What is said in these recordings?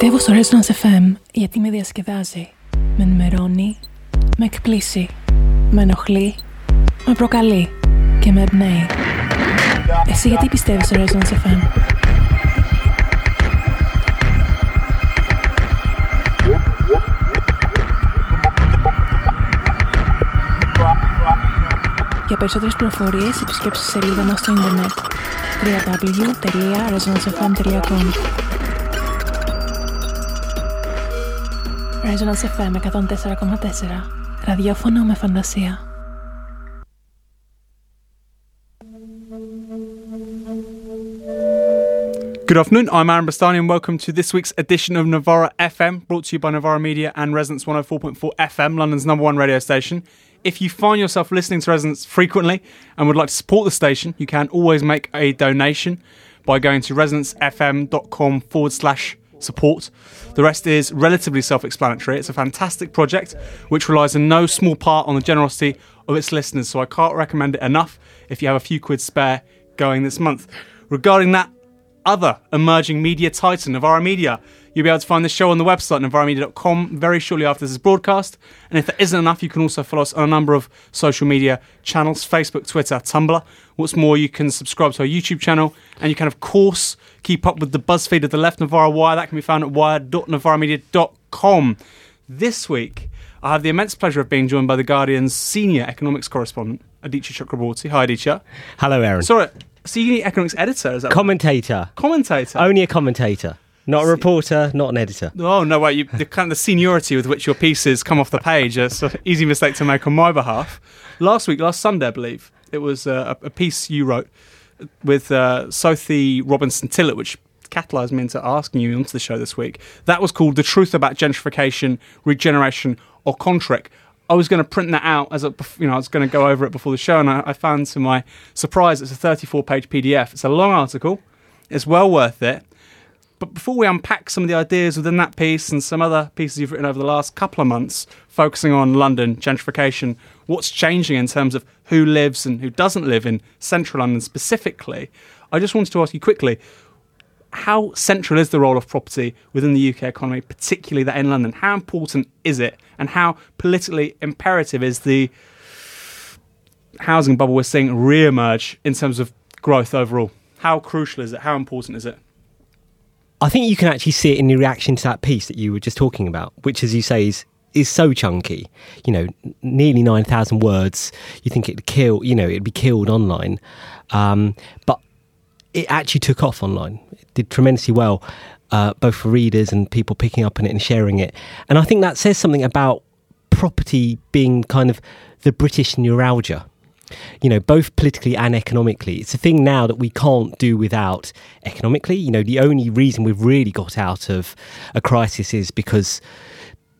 Πιστεύω στο Resonance FM γιατί με διασκεδάζει, με ενημερώνει, με εκπλήσει, με ενοχλεί, με προκαλεί και με εμπνέει. Εσύ γιατί πιστεύεις στο Resonance FM? Για περισσότερες πληροφορίες επισκέψτε τη σελίδα μας στο ίντερνετ www.resonancefm.com FM 104,4 Ραδιόφωνο με φαντασία Good afternoon, I'm Aaron Bastani and welcome to this week's edition of Novara FM, brought to you by Novara Media and Resonance 104.4 FM, London's number one radio station. If you find yourself listening to Resonance frequently and would like to support the station, you can always make a donation by going to resonancefm.com forward slash support. The rest is relatively self explanatory. It's a fantastic project which relies in no small part on the generosity of its listeners, so I can't recommend it enough if you have a few quid spare going this month. Regarding that other emerging media titan, Novara Media, you'll be able to find the show on the website, novaramedia.com, very shortly after this is broadcast. And if that isn't enough, you can also follow us on a number of social media channels Facebook, Twitter, Tumblr. What's more, you can subscribe to our YouTube channel, and you can, of course, keep up with the BuzzFeed of the Left Novara Wire. That can be found at wire.novaramedia.com. This week, I have the immense pleasure of being joined by The Guardian's senior economics correspondent, Aditya Chakrabortty. Hi, Aditya. Hello, Aaron. Sorry, senior economics editor, is that commentator. Commentator. Only a commentator. Not a reporter, not an editor. Oh no! Wait, you, the kind of the seniority with which your pieces come off the page is an easy mistake to make on my behalf. Last week, last Sunday, I believe it was uh, a, a piece you wrote with uh, Sophie Robinson Tillett, which catalysed me into asking you onto the show this week. That was called "The Truth About Gentrification, Regeneration, or con trick." I was going to print that out as a, you know, I was going to go over it before the show, and I, I found to my surprise it's a 34-page PDF. It's a long article. It's well worth it. But before we unpack some of the ideas within that piece and some other pieces you've written over the last couple of months, focusing on London gentrification, what's changing in terms of who lives and who doesn't live in central London specifically, I just wanted to ask you quickly how central is the role of property within the UK economy, particularly that in London? How important is it, and how politically imperative is the housing bubble we're seeing re-emerge in terms of growth overall? How crucial is it? How important is it? I think you can actually see it in the reaction to that piece that you were just talking about, which, as you say, is is so chunky. You know, nearly nine thousand words. You think it'd kill. You know, it'd be killed online, um, but it actually took off online. It did tremendously well, uh, both for readers and people picking up on it and sharing it. And I think that says something about property being kind of the British neuralgia you know, both politically and economically. It's a thing now that we can't do without economically. You know, the only reason we've really got out of a crisis is because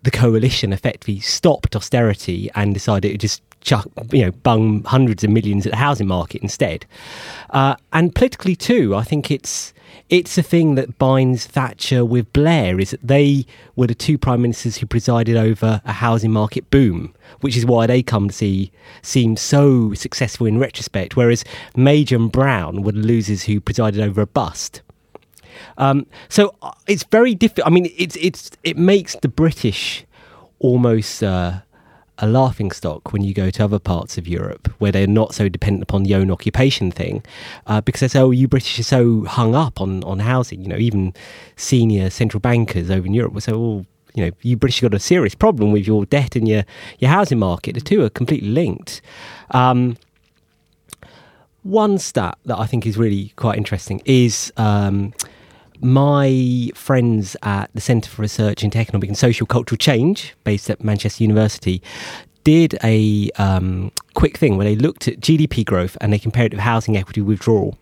the coalition effectively stopped austerity and decided to just chuck, you know, bung hundreds of millions at the housing market instead. Uh, and politically too, I think it's it's a thing that binds Thatcher with Blair is that they were the two prime ministers who presided over a housing market boom, which is why they come to see seem so successful in retrospect, whereas Major and Brown were the losers who presided over a bust. Um, so uh, it's very difficult. I mean, it's it's it makes the British almost. Uh, a laughing stock when you go to other parts of Europe where they're not so dependent upon the own occupation thing, uh, because they say, "Oh, you British are so hung up on on housing." You know, even senior central bankers over in Europe will say, "Oh." You know, you British got a serious problem with your debt and your, your housing market. The two are completely linked. Um, one stat that I think is really quite interesting is um, my friends at the Centre for Research into Economic and Social Cultural Change, based at Manchester University, did a um, quick thing where they looked at GDP growth and they compared it with housing equity withdrawal.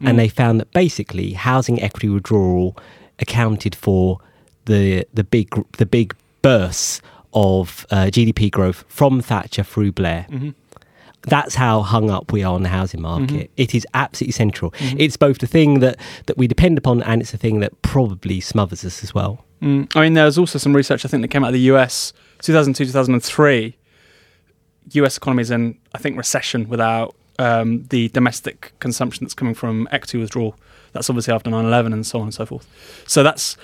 Mm. And they found that basically housing equity withdrawal accounted for the the big the big bursts of uh, GDP growth from Thatcher through Blair. Mm-hmm that's how hung up we are on the housing market. Mm-hmm. It is absolutely central. Mm-hmm. It's both the thing that, that we depend upon and it's the thing that probably smothers us as well. Mm. I mean, there was also some research I think that came out of the US 2002 2003. US economy is in, I think, recession without um, the domestic consumption that's coming from equity withdrawal. That's obviously after 9 11 and so on and so forth. So that's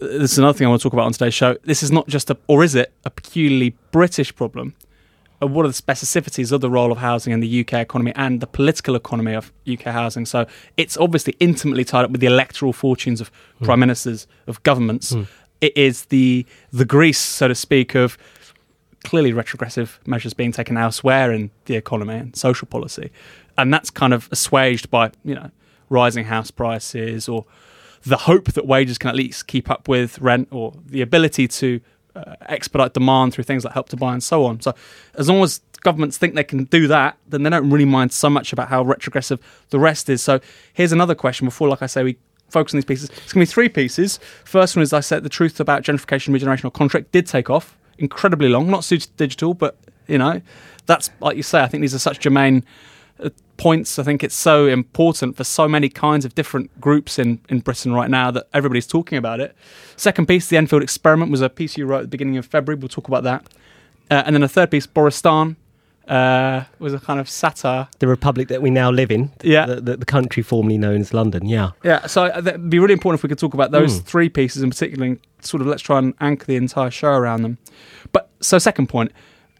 this is another thing I want to talk about on today's show. This is not just a, or is it, a peculiarly British problem? Uh, what are the specificities of the role of housing in the UK economy and the political economy of UK housing? So it's obviously intimately tied up with the electoral fortunes of Hmm. prime ministers, of governments. It is the the grease, so to speak, of clearly retrogressive measures being taken elsewhere in the economy and social policy, and that's kind of assuaged by you know rising house prices or the hope that wages can at least keep up with rent or the ability to uh, expedite demand through things like help to buy and so on. So as long as governments think they can do that, then they don't really mind so much about how retrogressive the rest is. So here's another question before, like I say, we focus on these pieces. It's going to be three pieces. First one is I said the truth about gentrification regenerational contract did take off incredibly long, not suited digital, but you know, that's like you say. I think these are such germane uh, points. I think it's so important for so many kinds of different groups in, in Britain right now that everybody's talking about it. Second piece, the Enfield experiment, was a piece you wrote at the beginning of February. We'll talk about that. Uh, and then a third piece, Boristan, uh, was a kind of satire. The republic that we now live in, Yeah. the, the, the country formerly known as London. Yeah, Yeah, so uh, that'd be really important if we could talk about those three pieces in particular, and sort of let's try and anchor the entire show around them. But so, second point,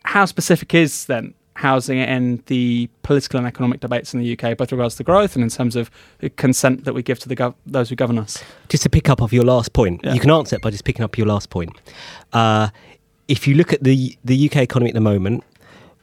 how specific is then housing and the political and economic debates in the UK, both regards to growth and in terms of the consent that we give to the gov- those who govern us? just to pick up off your last point, Yeah. you can answer it by just picking up your last point. Uh, if you look at the the UK economy at the moment,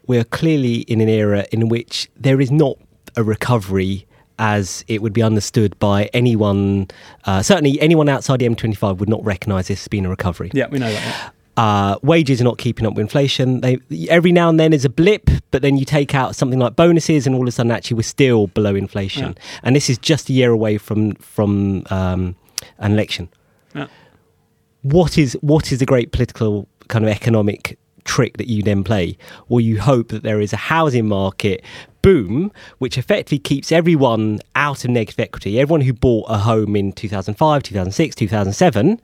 we're clearly in an era in which there is not a recovery as it would be understood by anyone. Uh, certainly, anyone outside the M25 would not recognise this as being a recovery. Yeah, we know that. Uh, wages are not keeping up with inflation. They every now and then is a blip, but then you take out something like bonuses, and all of a sudden, actually, we're still below inflation. Yeah. And this is just a year away from from um, an election. Yeah. What is what is the great political kind of economic trick that you then play? Well, you hope that there is a housing market boom, which effectively keeps everyone out of negative equity. Everyone who bought a home in 2005, 2006, 2007,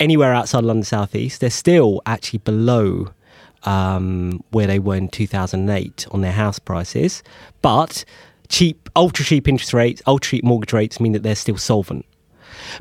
anywhere outside of London Southeast, they're still actually below um, where they were in 2008 on their house prices. But cheap, ultra cheap interest rates, ultra cheap mortgage rates mean that they're still solvent.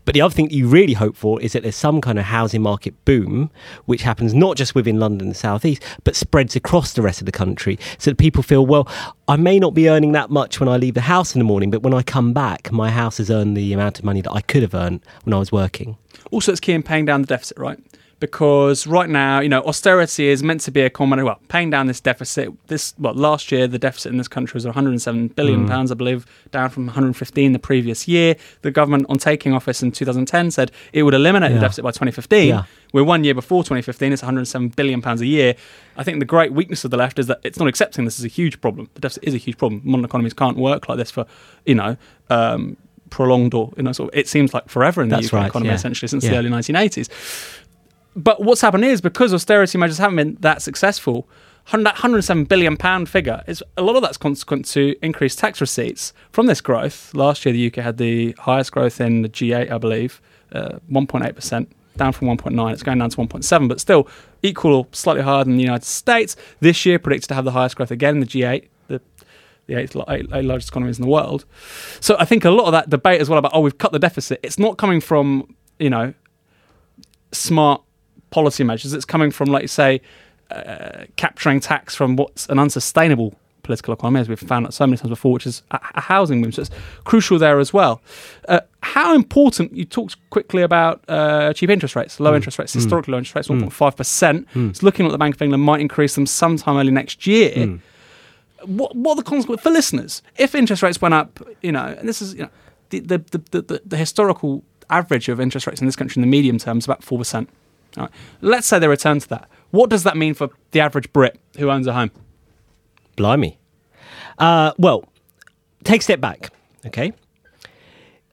But the other thing you really hope for is that there's some kind of housing market boom, which happens not just within London and the South East, but spreads across the rest of the country so that people feel, well, I may not be earning that much when I leave the house in the morning, but when I come back, my house has earned the amount of money that I could have earned when I was working. Also, it's key in paying down the deficit, right? Because right now, you know, austerity is meant to be a common. Well, paying down this deficit. This well, last year the deficit in this country was 107 billion pounds, I believe, down from 115 the previous year. The government, on taking office in 2010, said it would eliminate the deficit by 2015. Yeah. We're one year before 2015. It's 107 billion pounds a year. I think the great weakness of the left is that it's not accepting this is a huge problem. The deficit is a huge problem. Modern economies can't work like this for, you know. Um, prolonged or you know sort of, it seems like forever in the That's UK right, economy yeah. essentially since the early 1980s but what's happened is because austerity measures haven't been that successful, that 107 billion pound figure is a lot of that's consequent to increased tax receipts from this growth. Last year, the UK had the highest growth in the G8, I believe, uh, 1.8 percent. Down from 1.9, it's going down to 1.7, but still equal or slightly higher than the United States. This year, predicted to have the highest growth again in the G8, the the eighth, eight, eight largest economies in the world. So I think a lot of that debate as well about oh we've cut the deficit. It's not coming from you know smart policy measures. It's coming from, like you say, uh, capturing tax from what's an unsustainable political economy, as we've found out so many times before, which is a, a housing boom. So it's crucial there as well. Uh, how important, you talked quickly about uh, cheap interest rates, low interest rates, historically low interest rates, 1.5%. It's looking like the Bank of England might increase them sometime early next year. What, what are the consequences for listeners? If interest rates went up, you know, and this is, you know, the, the, the, the, the, the historical average of interest rates in this country in the medium term is about 4%. Let's say they return to that. What does that mean for the average Brit who owns a home? Blimey. Uh, well, take a step back, okay?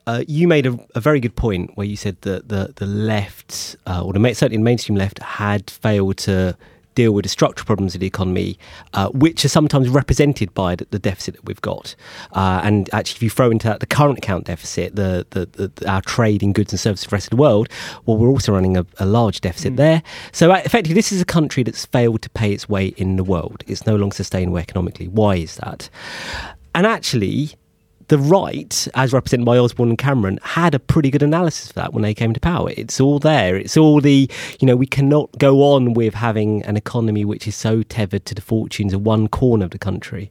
Uh, you made a, a very good point where you said that the the left, uh, or the certainly the mainstream left, had failed to deal with the structural problems of the economy, uh, which are sometimes represented by the, the deficit that we've got. Uh, and actually, if you throw into that the current account deficit, the, the, the our trade in goods and services for the rest of the world, well, we're also running a, a large deficit there. So uh, effectively, this is a country that's failed to pay its way in the world. It's no longer sustainable economically. Why is that? And actually, the right, as represented by Osborne and Cameron, had a pretty good analysis for that when they came to power. It's all there. It's all the, you know, we cannot go on with having an economy which is so tethered to the fortunes of one corner of the country.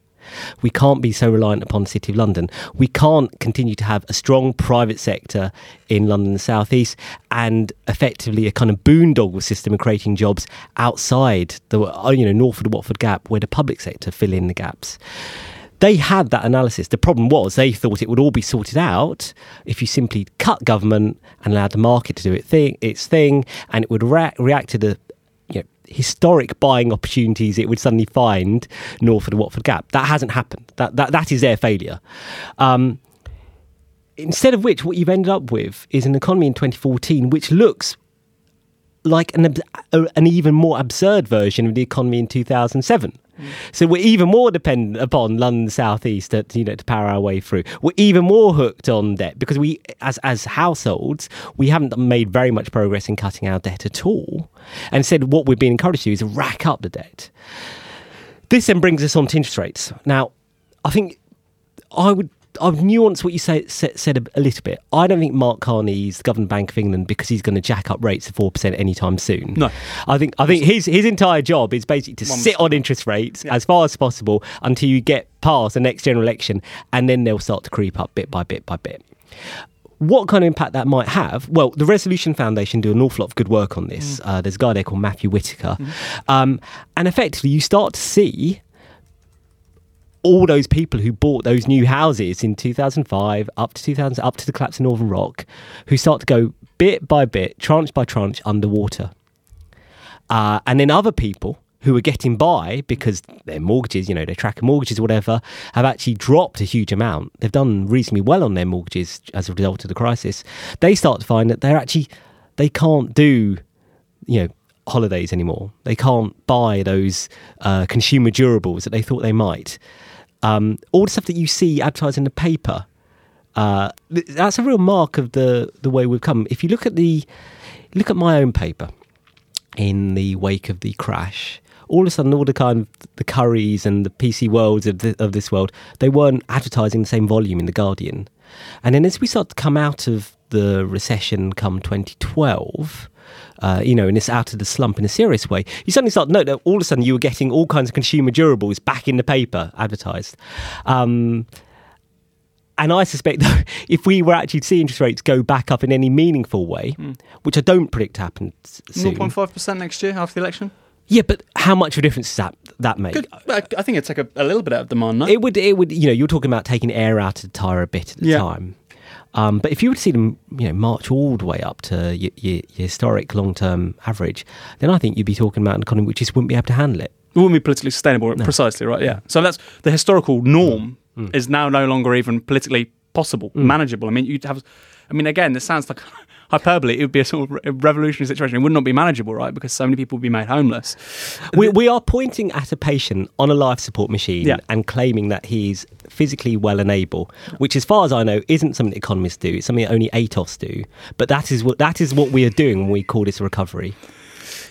We can't be so reliant upon the City of London. We can't continue to have a strong private sector in London and the South East and effectively a kind of boondoggle system of creating jobs outside the you know Northwood Watford gap where the public sector fill in the gaps they had that analysis. The problem was they thought it would all be sorted out if you simply cut government and allowed the market to do it thing, its thing, and it would rea- react to the you know, historic buying opportunities it would suddenly find north of the Watford Gap. That hasn't happened. That that, that is their failure. Um, instead of which, what you've ended up with is an economy in 2014 which looks like an, an even more absurd version of the economy in 2007. So we're even more dependent upon London South East to, you know, to power our way through. We're even more hooked on debt because we, as, as households, we haven't made very much progress in cutting our debt at all. And instead, what we're being encouraged to do is rack up the debt. This then brings us on to interest rates. Now, I think I would I've nuanced what you say, said, a, little bit. I don't think Mark Carney's the governor Bank of England because he's going to jack up rates to four percent anytime soon. No, I think I think his his entire job is basically to One sit on interest rates yeah. as far as possible until you get past the next general election, and then they'll start to creep up bit by bit by bit. What kind of impact that might have? Well, the Resolution Foundation do an awful lot of good work on this. Mm. Uh, there's a guy there called Matthew Whittaker, mm. um, and effectively you start to see all those people who bought those new houses in 2005 up to 2000 up to the collapse of Northern Rock who start to go bit by bit tranche by tranche underwater uh, and then other people who are getting by because their mortgages, you know, their tracker mortgages or whatever, have actually dropped a huge amount. They've done reasonably well on their mortgages as a result of the crisis. They start to find that they're actually they can't do, you know, holidays anymore. They can't buy those uh, consumer durables that they thought they might. Um, all the stuff that you see advertised in the paper, uh, that's a real mark of the the way we've come. If you look at the look at my own paper in the wake of the crash, all of a sudden, all the kind of the Currys and the PC Worlds of, the, of this world, they weren't advertising the same volume in the Guardian. And then as we start to come out of the recession, come 2012, uh, you know, and it's out of the slump in a serious way, you suddenly start to note that all of a sudden you were getting all kinds of consumer durables back in the paper advertised. Um, and I suspect that if we were actually to see interest rates go back up in any meaningful way, mm. which I don't predict happens happen soon. 0.5% next year after the election? Yeah, but how much of a difference does that that make? Good. I think it's like a, a little bit out of demand. No? It would. It would. You know, you're talking about taking air out of the tire a bit at the yeah. time. Um, but if you were to see them, you know, march all the way up to your, your, your historic long-term average, then I think you'd be talking about an economy which just wouldn't be able to handle it. It wouldn't be politically sustainable, no. precisely right. Yeah. So that's the historical norm mm. mm. is now no longer even politically possible, mm. manageable. I mean, you'd have. I mean, again, this sounds like hyperbole, it would be a sort of revolutionary situation. It would not be manageable, right? Because so many people would be made homeless. We, we are pointing at a patient on a life support machine yeah. and claiming that he's physically well and able, which, as far as I know, isn't something economists do. It's something that only ATOS do. But that is what that is what we are doing when we call this a recovery.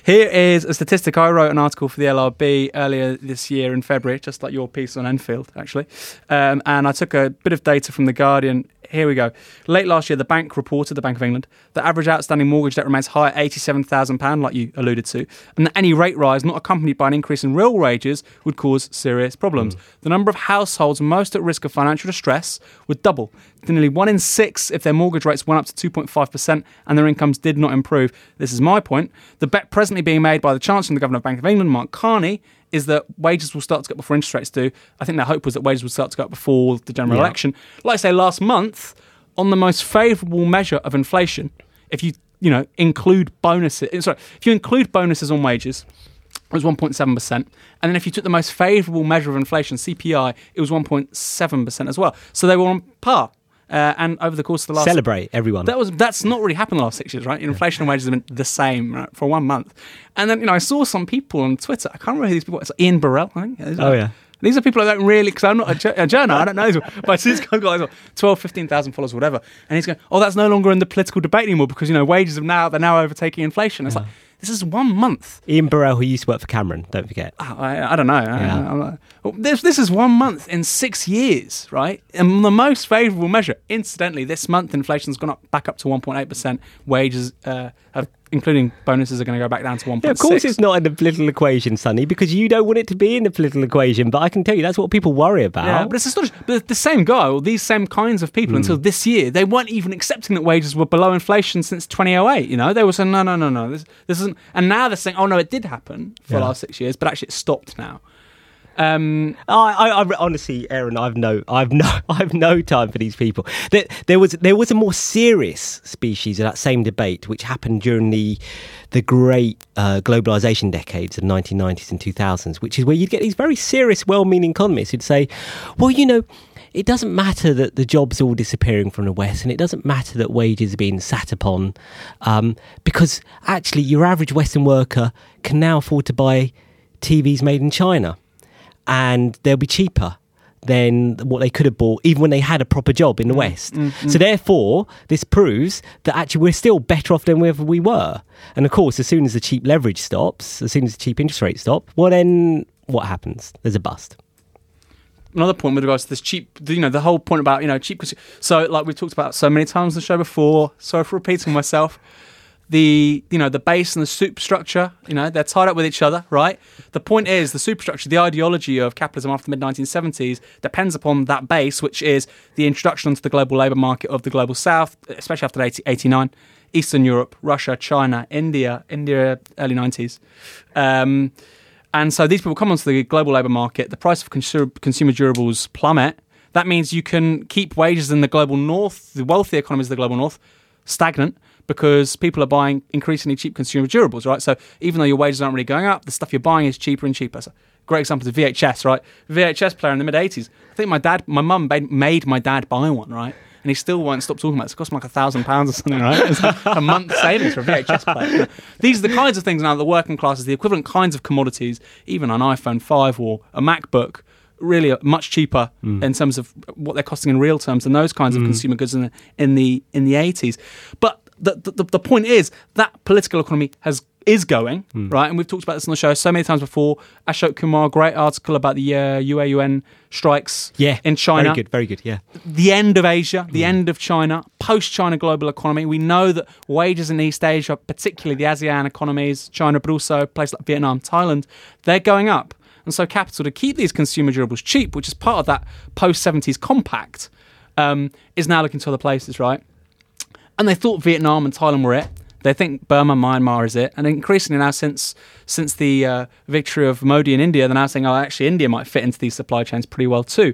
Here is a statistic. I wrote an article for the LRB earlier this year in February, just like your piece on Enfield, actually. Um, and I took a bit of data from The Guardian here we go. Late last year, the bank reported, the Bank of England, that average outstanding mortgage debt remains high at £87,000, like you alluded to, and that any rate rise not accompanied by an increase in real wages would cause serious problems. Mm. The number of households most at risk of financial distress would double to nearly one in six if their mortgage rates went up to 2.5% and their incomes did not improve. This is my point. The bet presently being made by the Chancellor and the Governor of the Bank of England, Mark Carney, is that wages will start to go up before interest rates do. I think their hope was that wages would start to go up before the general yeah. election. Like I say, last month, on the most favourable measure of inflation, if you you know include bonuses, eh, sorry, if you include bonuses on wages, it was 1.7%. And then if you took the most favourable measure of inflation, CPI, it was 1.7% as well. So they were on par. Uh, and over the course of the last celebrate everyone. That was that's not really happened the last six years, right? Inflation and wages have been the same right, for one month. And then you know I saw some people on Twitter. I can't remember who these people. It's Ian Birrell, I think. Oh yeah. These are people I don't really, because I'm not a, ju- a journal, I don't know. But this guy's got like 12, 15,000 followers, whatever. And he's going, oh, that's no longer in the political debate anymore because, you know, wages have now, they're now overtaking inflation. It's like, this is one month. Ian Birrell, who used to work for Cameron, don't forget. Oh, I, I don't know. I- Yeah. Like- well, this, this is one month in six years, right? And the most favourable measure. Incidentally, this month inflation's gone up back up to 1.8%. Wages, uh, have, including bonuses, are going to go back down to 1.6. Yeah, of course, it's not in the political equation, Sonny, because you don't want it to be in the political equation. But I can tell you that's what people worry about. Yeah, but it's astonishing. But the same guy, or these same kinds of people, until hmm. this year, they weren't even accepting that wages were below inflation since 2008. You know, they were saying, no, no, no, no, this, this isn't. And now they're saying, oh no, it did happen for the last six years, but actually it stopped now. Um, I, I, I honestly, Aaron, I've no, I've no, I've no time for these people. There, there was, there was a more serious species of that same debate, which happened during the, the great uh, globalization decades of 1990s and 2000s, which is where you'd get these very serious, well-meaning economists who'd say, "Well, you know." It doesn't matter that the jobs are all disappearing from the West, and it doesn't matter that wages are being sat upon, um, because actually, your average Western worker can now afford to buy TVs made in China and they'll be cheaper than what they could have bought even when they had a proper job in the mm, West. Mm, mm. So therefore, this proves that actually we're still better off than wherever we were. And of course, as soon as the cheap leverage stops, as soon as the cheap interest rates stop, well then what happens? There's a bust. another point with regards to this cheap, you know, the whole point about you know cheap. So, like we've talked about so many times on the show before. Sorry for repeating myself. The you know the base and the superstructure, you know, they're tied up with each other, right? The point is the superstructure, the ideology of capitalism after the mid 1970s depends upon that base, which is the introduction onto the global labour market of the global south, especially after 80, 89, Eastern Europe, Russia, China, India, India, early 90s. Um, and so these people come onto the global labour market, the price of consumer durables plummet. That means you can keep wages in the global north, the wealthy economies of the global north, stagnant because people are buying increasingly cheap consumer durables, right? So even though your wages aren't really going up, the stuff you're buying is cheaper and cheaper. So great example is VHS, right? VHS player in the mid 80s. I think my dad, my mum made, made my dad buy one, right? And he still won't stop talking about it. It's cost him like a thousand pounds or something, right? It's like a month savings for a VHS player. These are the kinds of things now that the working classes, the equivalent kinds of commodities, even an iPhone 5 or a MacBook, really are much cheaper mm. in terms of what they're costing in real terms than those kinds of mm. consumer goods in the in the in the 80s. But the, the the point is that political economy has is going right, and we've talked about this on the show so many times before. Ashok Kumar, great article about the uh, Yue Yuen strikes Yeah, in China Very good, very good. Yeah. the end of Asia, the end of China, post China global economy. We know that wages in East Asia, particularly the ASEAN economies, China, but also places like Vietnam, Thailand, they're going up. And so, capital to keep these consumer durables cheap, which is part of that post 70s compact, um, is now looking to other places, right? And they thought Vietnam and Thailand were it. They think Burma, Myanmar is it, and increasingly now since since the uh, victory of Modi in India, they're now saying, oh, actually, India might fit into these supply chains pretty well too.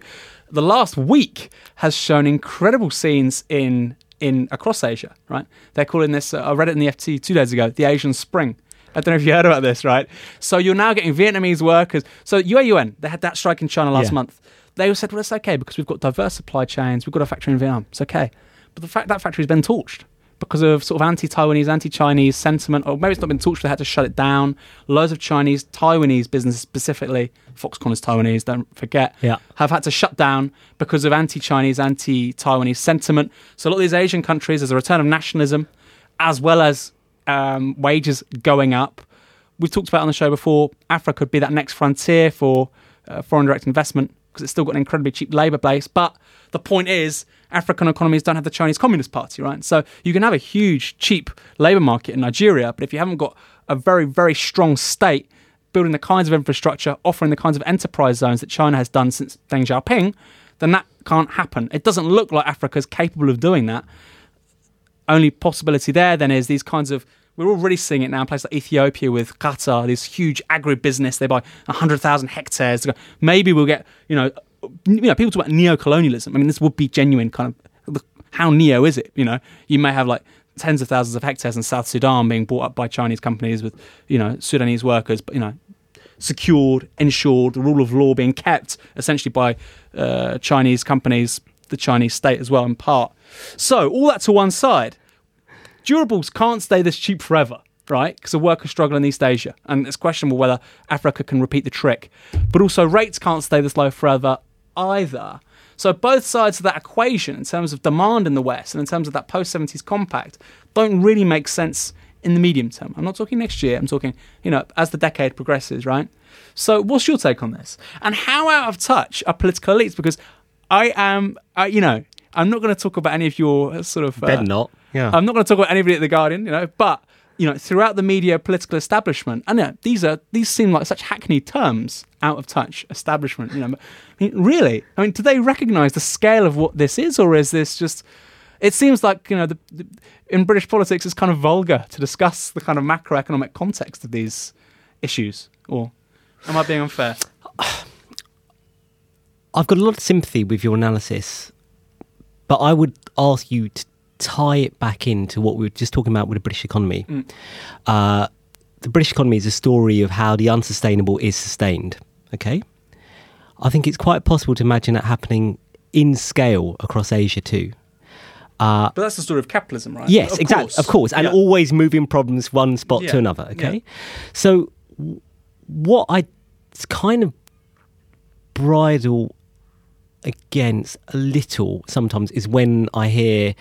The last week has shown incredible scenes in in across Asia. Right? They're calling this. Uh, I read it in the FT two days ago. The Asian Spring. I don't know if you heard about this, right? So you're now getting Vietnamese workers. So Yue Yuen, they had that strike in China last Yeah. month. They all said, well, it's okay because we've got diverse supply chains. We've got a factory in Vietnam. It's okay. The fact that factory's been torched because of sort of anti-Taiwanese, anti-Chinese sentiment, or maybe it's not been torched. They had to shut it down. Loads of Chinese, Taiwanese businesses specifically, Foxconn is Taiwanese. Don't forget. Yeah. Have had to shut down because of anti-Chinese, anti-Taiwanese sentiment. So a lot of these Asian countries, there's a return of nationalism, as well as um, wages going up. We've talked about on the show before. Africa could be that next frontier for uh, foreign direct investment because it's still got an incredibly cheap labour base. But the point is, African economies don't have the Chinese Communist Party, right? So you can have a huge, cheap labour market in Nigeria, but if you haven't got a very, very strong state building the kinds of infrastructure, offering the kinds of enterprise zones that China has done since Deng Xiaoping, then that can't happen. It doesn't look like Africa is capable of doing that only possibility there then is these kinds of we're already seeing it now in places like Ethiopia with Qatar, this huge agribusiness. They buy 100,000 hectares. Maybe we'll get, you know, you know, people talk about neo-colonialism. I mean, this would be genuine kind of, how neo is it? You know, you may have like tens of thousands of hectares in South Sudan being bought up by Chinese companies with, you know, Sudanese workers, but, you know, secured, ensured, the rule of law being kept essentially by uh, Chinese companies, the Chinese state as well, in part. So, all that to one side, durables can't stay this cheap forever. right? Because the workers struggle in East Asia, and it's questionable whether Africa can repeat the trick. But also, rates can't stay this low forever either. So both sides of that equation, in terms of demand in the West and in terms of that post 70s compact, don't really make sense in the medium term. I'm not talking next year. I'm talking, you know, as the decade progresses, right? So, what's your take on this? And how out of touch are political elites? Because I am, you know, I'm not going to talk about any of your sort of. Uh, Better not. Yeah. I'm not going to talk about anybody at the Guardian, you know, but you know, throughout the media, political establishment, and you know, these are these seem like such hackneyed terms. Out of touch establishment, you know. I mean, really, I mean, do they recognise the scale of what this is, or is this just? It seems like you know, the, the, in British politics, it's kind of vulgar to discuss the kind of macroeconomic context of these issues. Or am I being unfair? I've got a lot of sympathy with your analysis, but I would ask you to tie it back into what we were just talking about with the British economy. Mm. Uh, the British economy is a story of how the unsustainable is sustained. Okay, I think it's quite possible to imagine that happening in scale across Asia too. but that's the story of capitalism, right? Yes, Of exactly, course. of course, and Yeah. always moving problems one spot Yeah, to another. Okay, yeah. so what I kind of bridle against a little sometimes is when I hear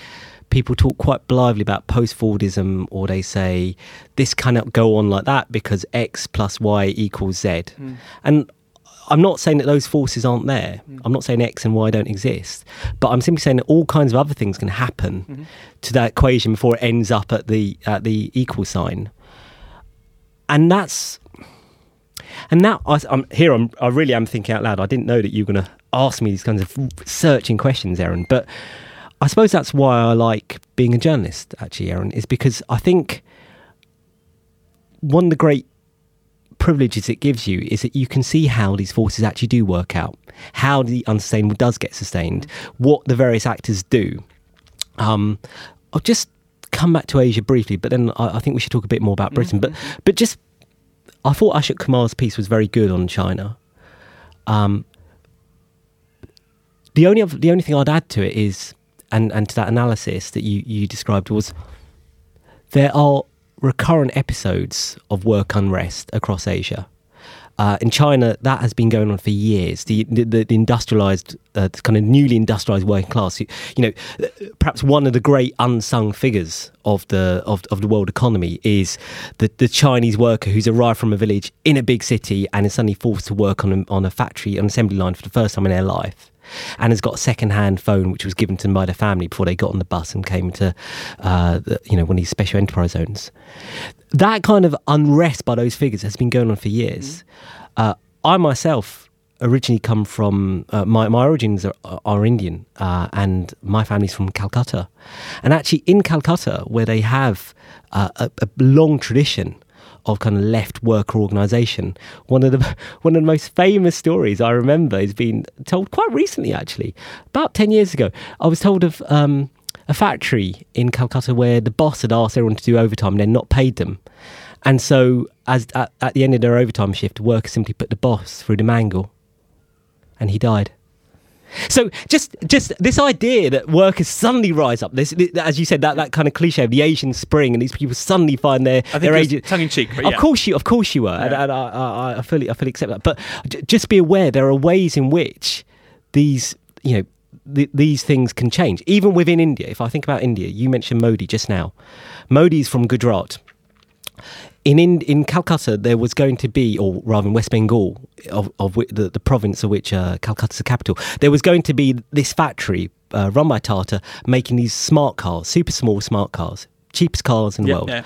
people talk quite blithely about post-Fordism, or they say this cannot go on like that because X plus Y equals Z, Hmm. and I'm not saying that those forces aren't there. Mm. I'm not saying X and Y don't exist, but I'm simply saying that all kinds of other things can happen mm-hmm. to that equation before it ends up at the at the equal sign, and that's and now I, am here. I'm, I really am thinking out loud. I didn't know that you were going to ask me these kinds of searching questions, Aaron. But I suppose that's why I like being a journalist. Actually, Aaron, is because I think one of the great privileges it gives you is that you can see how these forces actually do work out, how the unsustainable does get sustained, what the various actors do. Um, I'll just come back to Asia briefly, but then I, I think we should talk a bit more about Britain. But but just I thought Ashok Kumar's piece was very good on China. Um, the only other, the only thing I'd add to it is, and, and to that analysis that you, you described was, there are recurrent episodes of work unrest across Asia. Uh, in China, that has been going on for years. The the, the industrialized, uh, kind of newly industrialized working class. You, you know, perhaps one of the great unsung figures of the of, of the world economy is the the Chinese worker who's arrived from a village in a big city and is suddenly forced to work on a, on a factory, an assembly line for the first time in their life. And has got a second-hand phone, which was given to them by their family before they got on the bus and came to, uh, the, you know, one of these special enterprise zones. That kind of unrest by those figures has been going on for years. Uh, I myself originally come from uh, my my origins are, are Indian, uh, and my family's from Calcutta, and actually in Calcutta where they have uh, a, a long tradition of kind of left worker organisation. One of the one of the most famous stories I remember is being told quite recently, actually, about ten years ago. I was told of. Um, a factory in Calcutta where the boss had asked everyone to do overtime and then not paid them. And so, as at, at the end of their overtime shift, workers simply put the boss through the mangle, and he died. So just just this idea that workers suddenly rise up, this as you said that that kind of cliche of the Asian Spring, and these people suddenly find their I think their agent. tongue in cheek, but Of course you, of course you were, and, Yeah. and I, I, I fully, I fully accept that. But j- just be aware there are ways in which these, you know, th- these things can change, even within India. If I think about India, you mentioned Modi just now. Modi's from Gujarat. In, in in Calcutta, there was going to be, or rather in West Bengal, of, of the, the province of which uh, is the capital, there was going to be this factory uh, run by Tata making these smart cars, super small smart cars, cheapest cars in the Yeah, world. yeah.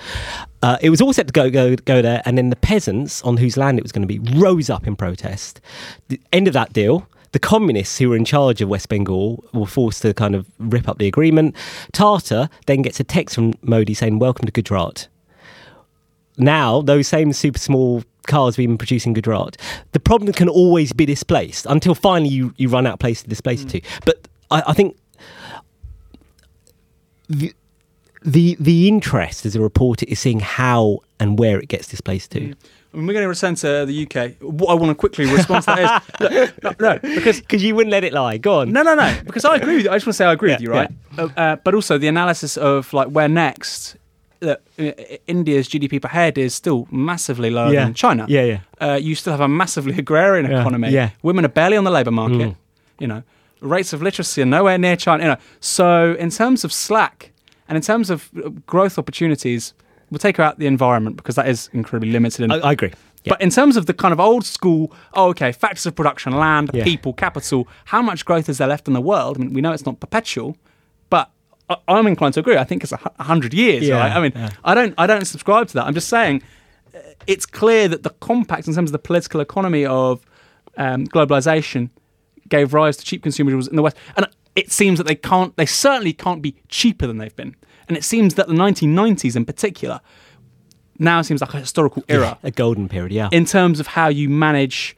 Uh, it was all set to go, go go there, and then the peasants on whose land it was going to be rose up in protest. The end of that deal. The communists who were in charge of West Bengal were forced to kind of rip up the agreement. Tata then gets a text from Modi saying, "Welcome to Gujarat." Now, those same super small cars we've been producing in Gujarat, the problem can always be displaced until finally you, you run out of place to displace it to. But I, I think the, the the interest as a reporter is seeing how and where it gets displaced to. I mean, we're going to return to the UK. What I want to quickly respond to that is look, no, no, because Because you wouldn't let it lie. Go on. No, no, no. Because I agree with you. I just want to say I agree with you, right? Uh, uh, but also the analysis of like where next that uh, India's GDP per head is still massively lower Yeah. than China. Yeah, yeah. Uh, you still have a massively agrarian Yeah, economy. yeah. Women are barely on the labour market. Mm. You know, rates of literacy are nowhere near China. You know, so in terms of slack and in terms of uh, growth opportunities, we'll take out the environment because that is incredibly limited. And I, I agree. Yeah. but in terms of the kind of old school, oh, okay, factors of production, land, Yeah. people, capital, how much growth is there left in the world? I mean, we know it's not perpetual, I'm inclined to agree. I think it's a hundred years, Yeah, right? I mean, yeah. I don't, I don't subscribe to that. I'm just saying uh, it's clear that the compact in terms of the political economy of um, globalization gave rise to cheap consumables in the West, and it seems that they can't, they certainly can't be cheaper than they've been. And it seems that the 1990s in particular now seems like a historical era a golden period. Yeah. in terms of how you manage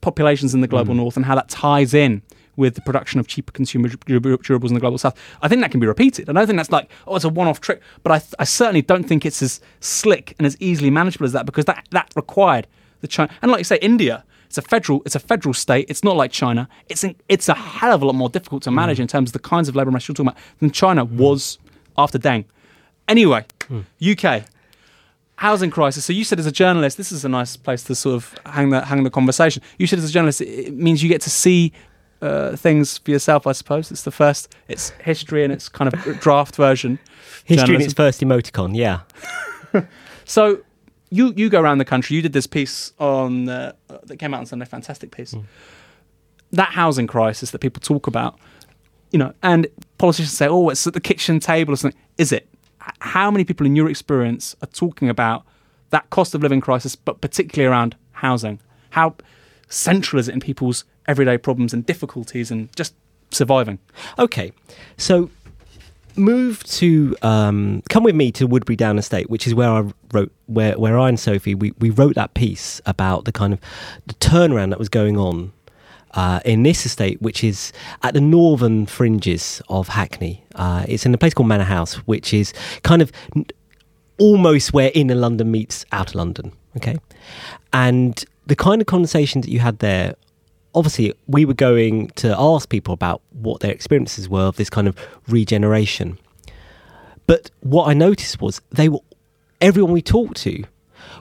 populations in the global Mm. north and how that ties in with the production of cheaper consumer durables in the global south. I think that can be repeated. And I don't think that's like, oh, it's a one off trick, but I, I certainly don't think it's as slick and as easily manageable as that because that, that required the China. And like you say, India. It's a federal. It's a federal state. It's not like China. It's an, it's a hell of a lot more difficult to Mm. manage in terms of the kinds of labour markets you're talking about than China was after Deng. Anyway, Mm. UK housing crisis. So you said as a journalist, this is a nice place to sort of hang the hang the conversation. You said as a journalist, it means you get to see uh, things for yourself. I suppose it's the first. It's history and it's kind of draft version. History in its first emoticon. Yeah. So you you go around the country. You did this piece on uh, that came out on Sunday. Fantastic piece. Mm. That housing crisis that people talk about, you know, and politicians say, "Oh, it's at the kitchen table or something." Is it? How many people, in your experience, are talking about that cost of living crisis, but particularly around housing? How central is it in people's everyday problems and difficulties and just surviving? Okay, so move to um, come with me to Woodberry Down Estate, which is where I wrote where where I and Sophie we, we wrote that piece about the kind of the turnaround that was going on uh, in this estate, which is at the northern fringes of Hackney. Uh, it's in a place called Manor House, which is kind of almost where inner London meets outer London. Okay, and the kind of conversations that you had there obviously we were going to ask people about what their experiences were of this kind of regeneration. But what i noticed was they were everyone we talked to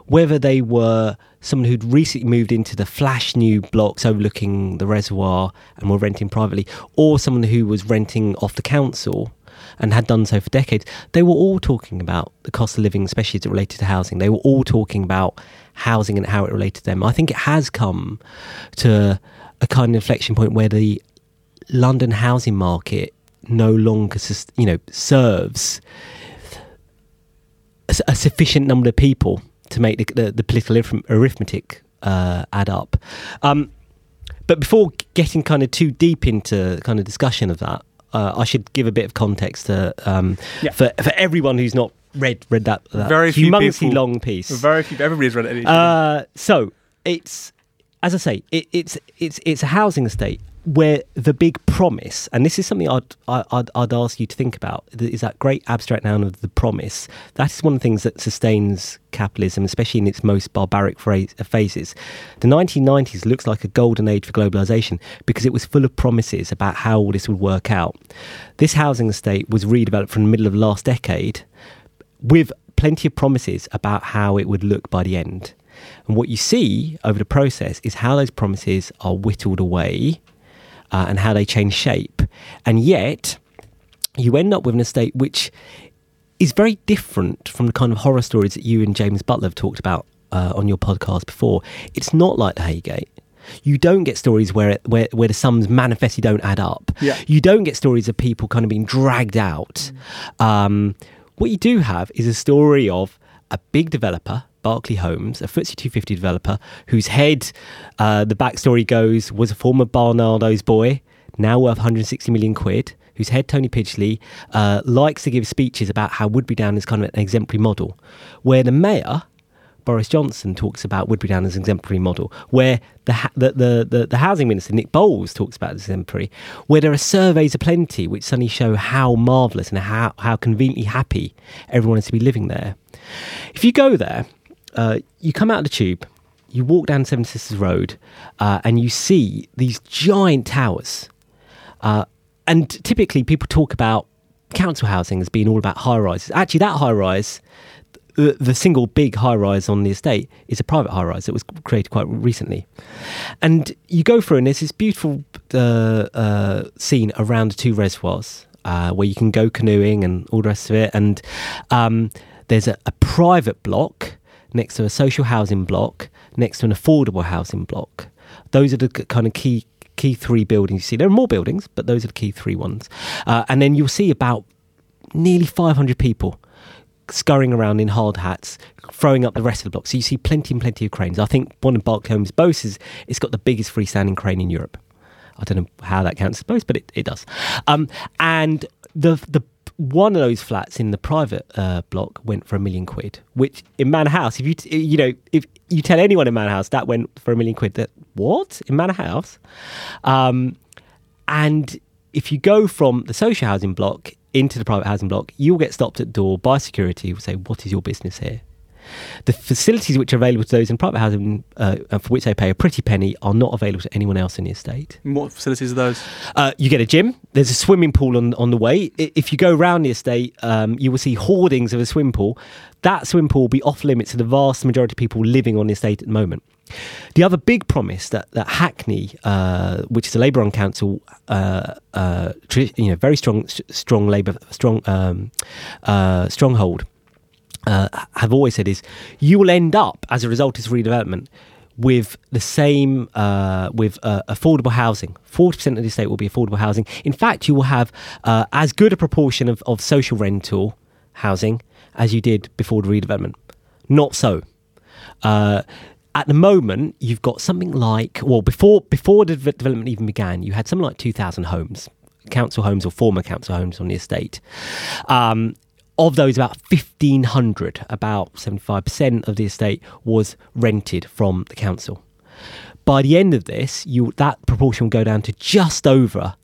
whether they were someone who'd recently moved into the flash new blocks overlooking the reservoir and were renting privately or someone who was renting off the council and had done so for decades they were all talking about the cost of living especially as it related to housing. They were all talking about housing and how it related to them. I think it has come to a kind of inflection point where the London housing market no longer, you know, serves a sufficient number of people to make the, the, the political arith- arithmetic uh, add up. Um, but before getting kind of too deep into kind of discussion of that, uh, I should give a bit of context to, um, Yeah. for for everyone who's not read read that, that Very few humongously people- long piece. Very few. Everybody's read it. Uh, so it's as I say, it, it's it's it's a housing estate where the big promise, and this is something I'd I'd, I'd ask you to think about, is that great abstract noun of the promise. That is one of the things that sustains capitalism, especially in its most barbaric phases. The 1990s looks like a golden age for globalization because it was full of promises about how all this would work out. This housing estate was redeveloped from the middle of last decade with plenty of promises about how it would look by the end. And what you see over the process is how those promises are whittled away uh, and how they change shape. And yet, you end up with an estate which is very different from the kind of horror stories that you and James Butler have talked about uh, on your podcast before. It's not like the Heygate. You don't get stories where, it, where where the sums manifestly don't add up. Yeah. You don't get stories of people kind of being dragged out. Um, what you do have is a story of a big developer, Berkeley Homes, a FTSE 250 developer, whose head, uh, the backstory goes, was a former Barnardo's boy, now worth 160 million quid, whose head, Tony Pidgley, uh, likes to give speeches about how Woodberry Down is kind of an exemplary model, where the mayor, Boris Johnson talks about Woodberry Down as an exemplary model, where the, ha- the, the, the, the housing minister, Nick Boles, talks about as exemplary, where there are surveys aplenty which suddenly show how marvellous and how, how conveniently happy everyone is to be living there. If you go there, uh, you come out of the tube, you walk down Seven Sisters Road, uh, and you see these giant towers. Uh, and typically, people talk about council housing as being all about high rises. Actually, that high rise, the, the single big high rise on the estate, is a private high rise that was created quite recently. And you go through, and there's this beautiful uh, uh, scene around the two reservoirs uh, where you can go canoeing and all the rest of it. And um, there's a, a private block next to a social housing block, next to an affordable housing block. Those are the kind of key key three buildings you see. There are more buildings, but those are the key three ones. Uh, and then you'll see about nearly 500 people scurrying around in hard hats, throwing up the rest of the block. So you see plenty and plenty of cranes. I think one of Homes boasts is it's got the biggest freestanding crane in Europe. I don't know how that counts, I suppose, but it, it does. Um, and the the one of those flats in the private uh, block went for a million quid, which in Manor House, if you t- you know if you tell anyone in Manor House that went for a million quid, that what in Manor House, um, and if you go from the social housing block into the private housing block, you'll get stopped at door by security who will say, "What is your business here?" The facilities which are available to those in private housing, uh, and for which they pay a pretty penny, are not available to anyone else in the estate. What facilities are those? Uh, you get a gym. There's a swimming pool on on the way. If you go around the estate, um, you will see hoardings of a swimming pool. That swimming pool will be off limits to the vast majority of people living on the estate at the moment. The other big promise that, that Hackney, uh, which is a Labour-run council, uh, uh, you know, very strong, strong Labour, strong um, uh, stronghold, uh, have always said is you will end up as a result of redevelopment with the same uh, with uh, affordable housing. Forty percent of the estate will be affordable housing. In fact, you will have uh, as good a proportion of, of social rental housing as you did before the redevelopment. Not so. At the moment, you've got something like well before before the development even began, you had something like two thousand homes, council homes or former council homes on the estate. Um, of those, about fifteen hundred, about seventy five percent of the estate was rented from the council. By the end of this, you that proportion will go down to just over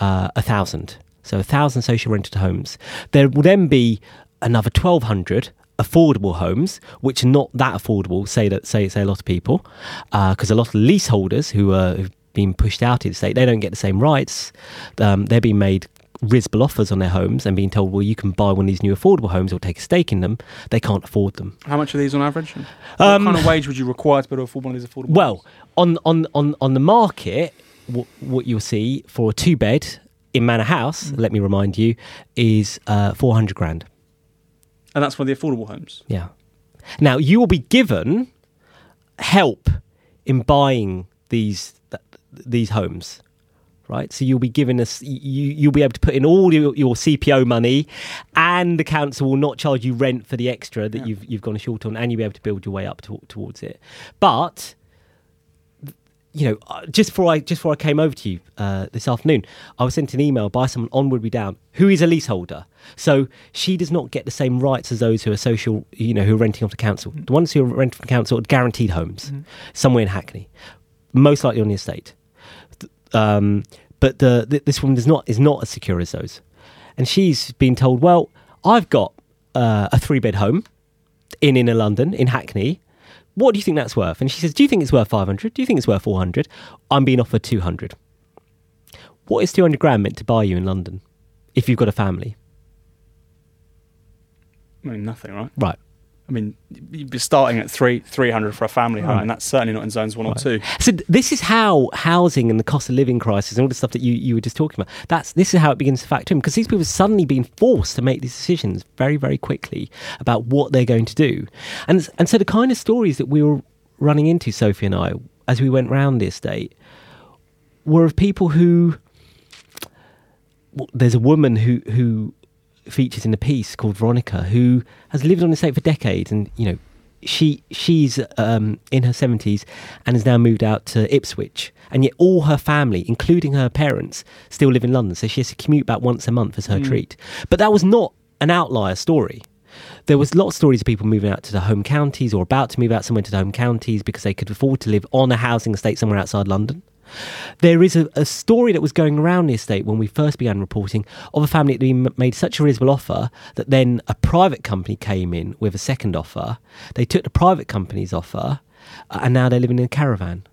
uh, a thousand. So a thousand social rented homes. There will then be another twelve hundred affordable homes, which are not that affordable. Say that say say a lot of people, because a lot of leaseholders who are who've been pushed out of the state, they don't get the same rights. Um, they're being made risible offers on their homes and being told, well, you can buy one of these new affordable homes or take a stake in them. They can't afford them. How much are these on average? Um, what kind of wage would you require to build a full one of these affordable? Well, homes? on on on on the market, what, what you'll see for a two bed in Manor House, let me remind you, is uh, four hundred grand. And that's for the affordable homes. Yeah. Now you will be given help in buying these th- these homes, right? So you'll be given us you you'll be able to put in all your, your CPO money, and the council will not charge you rent for the extra that Yeah. you've you've gone short on, and you'll be able to build your way up to, towards it. But you know, uh, just before I just before I came over to you uh, this afternoon, I was sent an email by someone on Woodberry Down who is a leaseholder. So she does not get the same rights as those who are social, you know, who are renting off the council. The ones who are renting from the council are guaranteed homes, somewhere in Hackney, most likely on the estate. Um, but the, th this one is not is not as secure as those, and she's been told, well, I've got uh, a three bed home in inner London in Hackney. What do you think that's worth? And she says, Do you think it's worth 500? Do you think it's worth 400? I'm being offered 200. What is 200 grand meant to buy you in London if you've got a family? I mean, nothing, right? Right. I mean, you'd be starting at three three hundred for a family home, Right. and that's certainly not in zones one or two. So this is how housing and the cost of living crisis and all the stuff that you, you were just talking about. That's this is how it begins to factor in because these people are suddenly being forced to make these decisions very very quickly about what they're going to do, and and so the kind of stories that we were running into Sophie and I as we went round the estate were of people who. well, There's a woman who who features in the piece called Veronica who has lived on the estate for decades and you know she she's um, in her 70s and has now moved out to Ipswich. And yet all her family including her parents still live in London. So she has to commute about once a month as her treat. But that was not an outlier story. There was lots of stories of people moving out to the home counties or about to move out somewhere to the home counties because they could afford to live on a housing estate somewhere outside London there is a, a story that was going around the estate when we first began reporting of a family that had been made such a reasonable offer that then a private company came in with a second offer. They took the private company's offer uh, and now they're living in a caravan.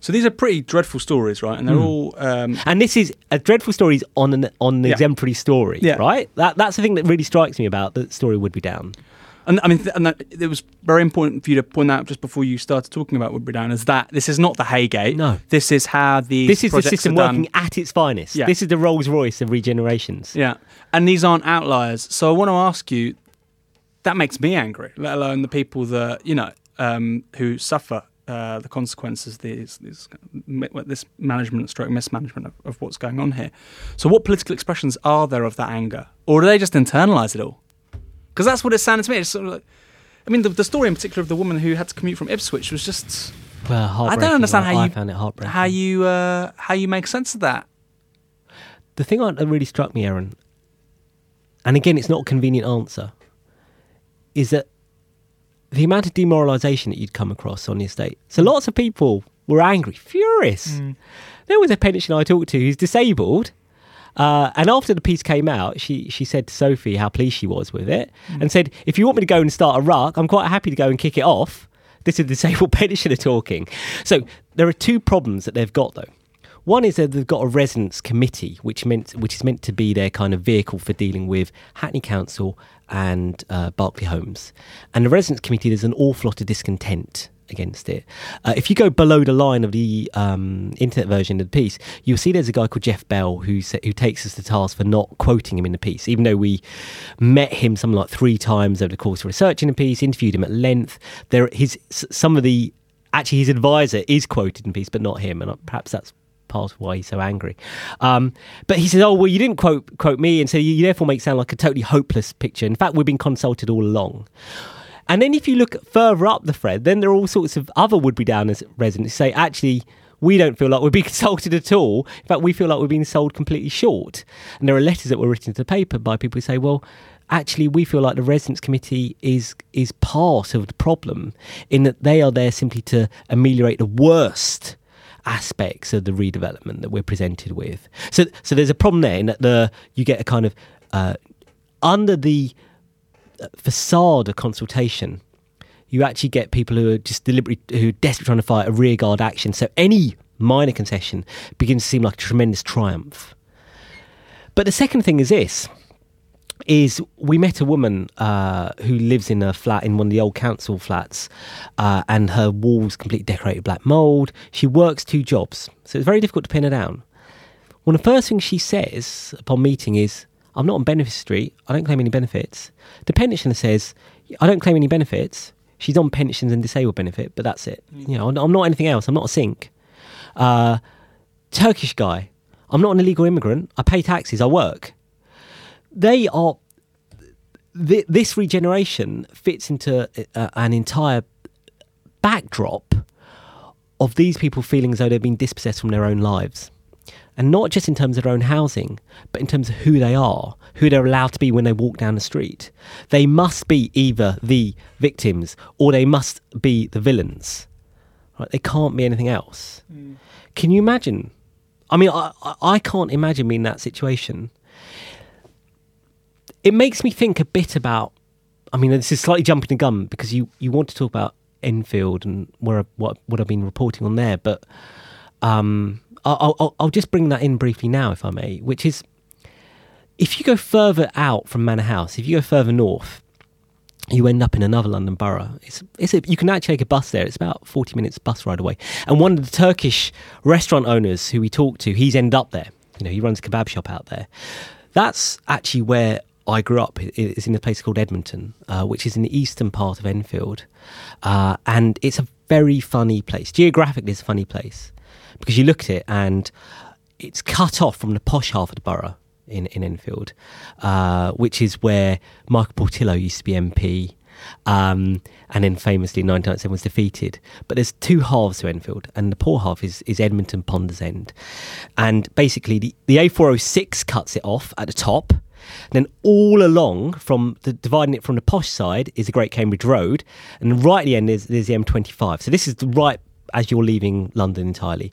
So these are pretty dreadful stories, right? And they're all um, And this is a dreadful stories on an on an Yeah. exemplary story, Yeah. right? That that's the thing that really strikes me about the story Woodberry Down. And I mean, th- and that, it was very important for you to point out just before you started talking about Woodberry Down is that this is not the Heygate. No. this is how the This is the system working at its finest. Yeah. This is the Rolls Royce of regenerations. Yeah, and these aren't outliers. So I want to ask you, that makes me angry. Let alone the people that you know um, who suffer uh, the consequences. These, these this management, stroke mismanagement of, of what's going on here. So what political expressions are there of that anger, or do they just internalise it all? Because that's what it sounded to me. It's sort of like, I mean, the, the story in particular of the woman who had to commute from Ipswich was just. Well, I don't understand how I you found it heartbreaking. how you uh, how you make sense of that. the thing that really struck me, Aaron, and again, it's not a convenient answer, is that the amount of demoralisation that you'd come across on the estate. So lots of people were angry, furious. There was a pensioner I talked to who's disabled. Uh, and after the piece came out, she, she said to Sophie how pleased she was with it and said, If you want me to go and start a ruck, I'm quite happy to go and kick it off. This is disabled pensioner talking. So there are two problems that they've got, though. One is that they've got a residents committee, which meant which is meant to be their kind of vehicle for dealing with Hackney Council and uh, Berkeley Homes. And the residents committee, there's an awful lot of discontent against it. Uh, if you go below the line of the um, internet version of the piece, you'll see there's a guy called Jeff Bell who who takes us to task for not quoting him in the piece, even though we met him something like three times over the course of researching the piece, interviewed him at length. There, his some of the actually his advisor is quoted in the piece, but not him, and uh, perhaps that's part of why he's so angry. Um, but he says, "Oh well, you didn't quote quote me, and so you, you therefore make sound like a totally hopeless picture. In fact, we've been consulted all along." And then if you look further up the thread, then there are all sorts of other Woodberry Downers residents who say, actually, we don't feel like we're being consulted at all. In fact, we feel like we're being sold completely short. And there are letters that were written to the paper by people who say, well, actually, we feel like the residents committee is is part of the problem in that they are there simply to ameliorate the worst aspects of the redevelopment that we're presented with. So, so there's a problem there in that the you get a kind of uh, under the facade of consultation, you actually get people who are just deliberately, who are desperately trying to fight a rearguard action. So any minor concession begins to seem like a tremendous triumph. But the second thing is this: is we met a woman uh, who lives in a flat in one of the old council flats, uh, and her walls completely decorated black mould. She works two jobs, so it's very difficult to pin her down. One of the first things she says upon meeting is, I'm not on Benefit Street. I don't claim any benefits. The pensioner says, I don't claim any benefits. She's on pensions and disabled benefit, but that's it. You know, I'm not anything else. I'm not a sink. Uh, Turkish guy. I'm not an illegal immigrant. I pay taxes. I work. They are. Th- this regeneration fits into uh, an entire backdrop of these people feeling as though they've been dispossessed from their own lives. And not just in terms of their own housing, but in terms of who they are, who they're allowed to be when they walk down the street. They must be either the victims or they must be the villains. Right? They can't be anything else. Can you imagine? I mean, I, I- I can't imagine being in that situation. It makes me think a bit about. I mean, this is slightly jumping the gun because you, you want to talk about Enfield and where what what I've been reporting on there, but um, I'll, I'll, I'll just bring that in briefly now, if I may, which is if you go further out from Manor House, if you go further north, you end up in another London borough. It's, it's a, you can actually take a bus there. It's about 40 minutes bus ride away. And one of the Turkish restaurant owners who we talked to, he's ended up there. You know, he runs a kebab shop out there. That's actually where I grew up. It's in a place called Edmonton, uh, which is in the eastern part of Enfield. Uh, and it's a very funny place. Geographically, it's a funny place because you look at it and it's cut off from the posh half of the borough in, in Enfield, uh, which is where Michael Portillo used to be MP. Um, and then famously in 1997 was defeated. But there's two halves to Enfield, and the poor half is, is Edmonton Ponders End. And basically, the, the A406 cuts it off at the top. Then all along, from the, dividing it from the posh side, is the Great Cambridge Road, and right at the end is there's the M25. So this is the right as you're leaving London entirely.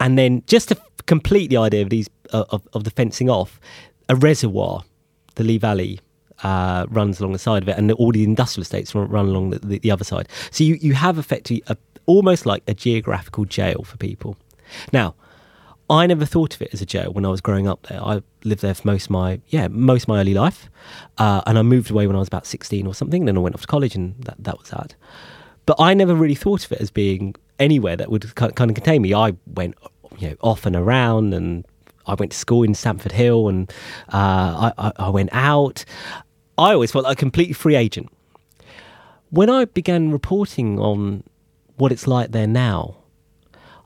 And then just to complete the idea of these uh, of, of the fencing off, a reservoir, the Lee Valley. Uh, runs along the side of it, and all the industrial estates run, run along the, the, the other side. So you, you have effectively a, almost like a geographical jail for people. Now, I never thought of it as a jail when I was growing up there. I lived there for most of my yeah most of my early life, uh, and I moved away when I was about sixteen or something. Then I went off to college, and that that was that. But I never really thought of it as being anywhere that would kind of contain me. I went you know off and around, and I went to school in Stamford Hill, and uh, I, I, went out. I always felt like a completely free agent. When I began reporting on what it's like there now,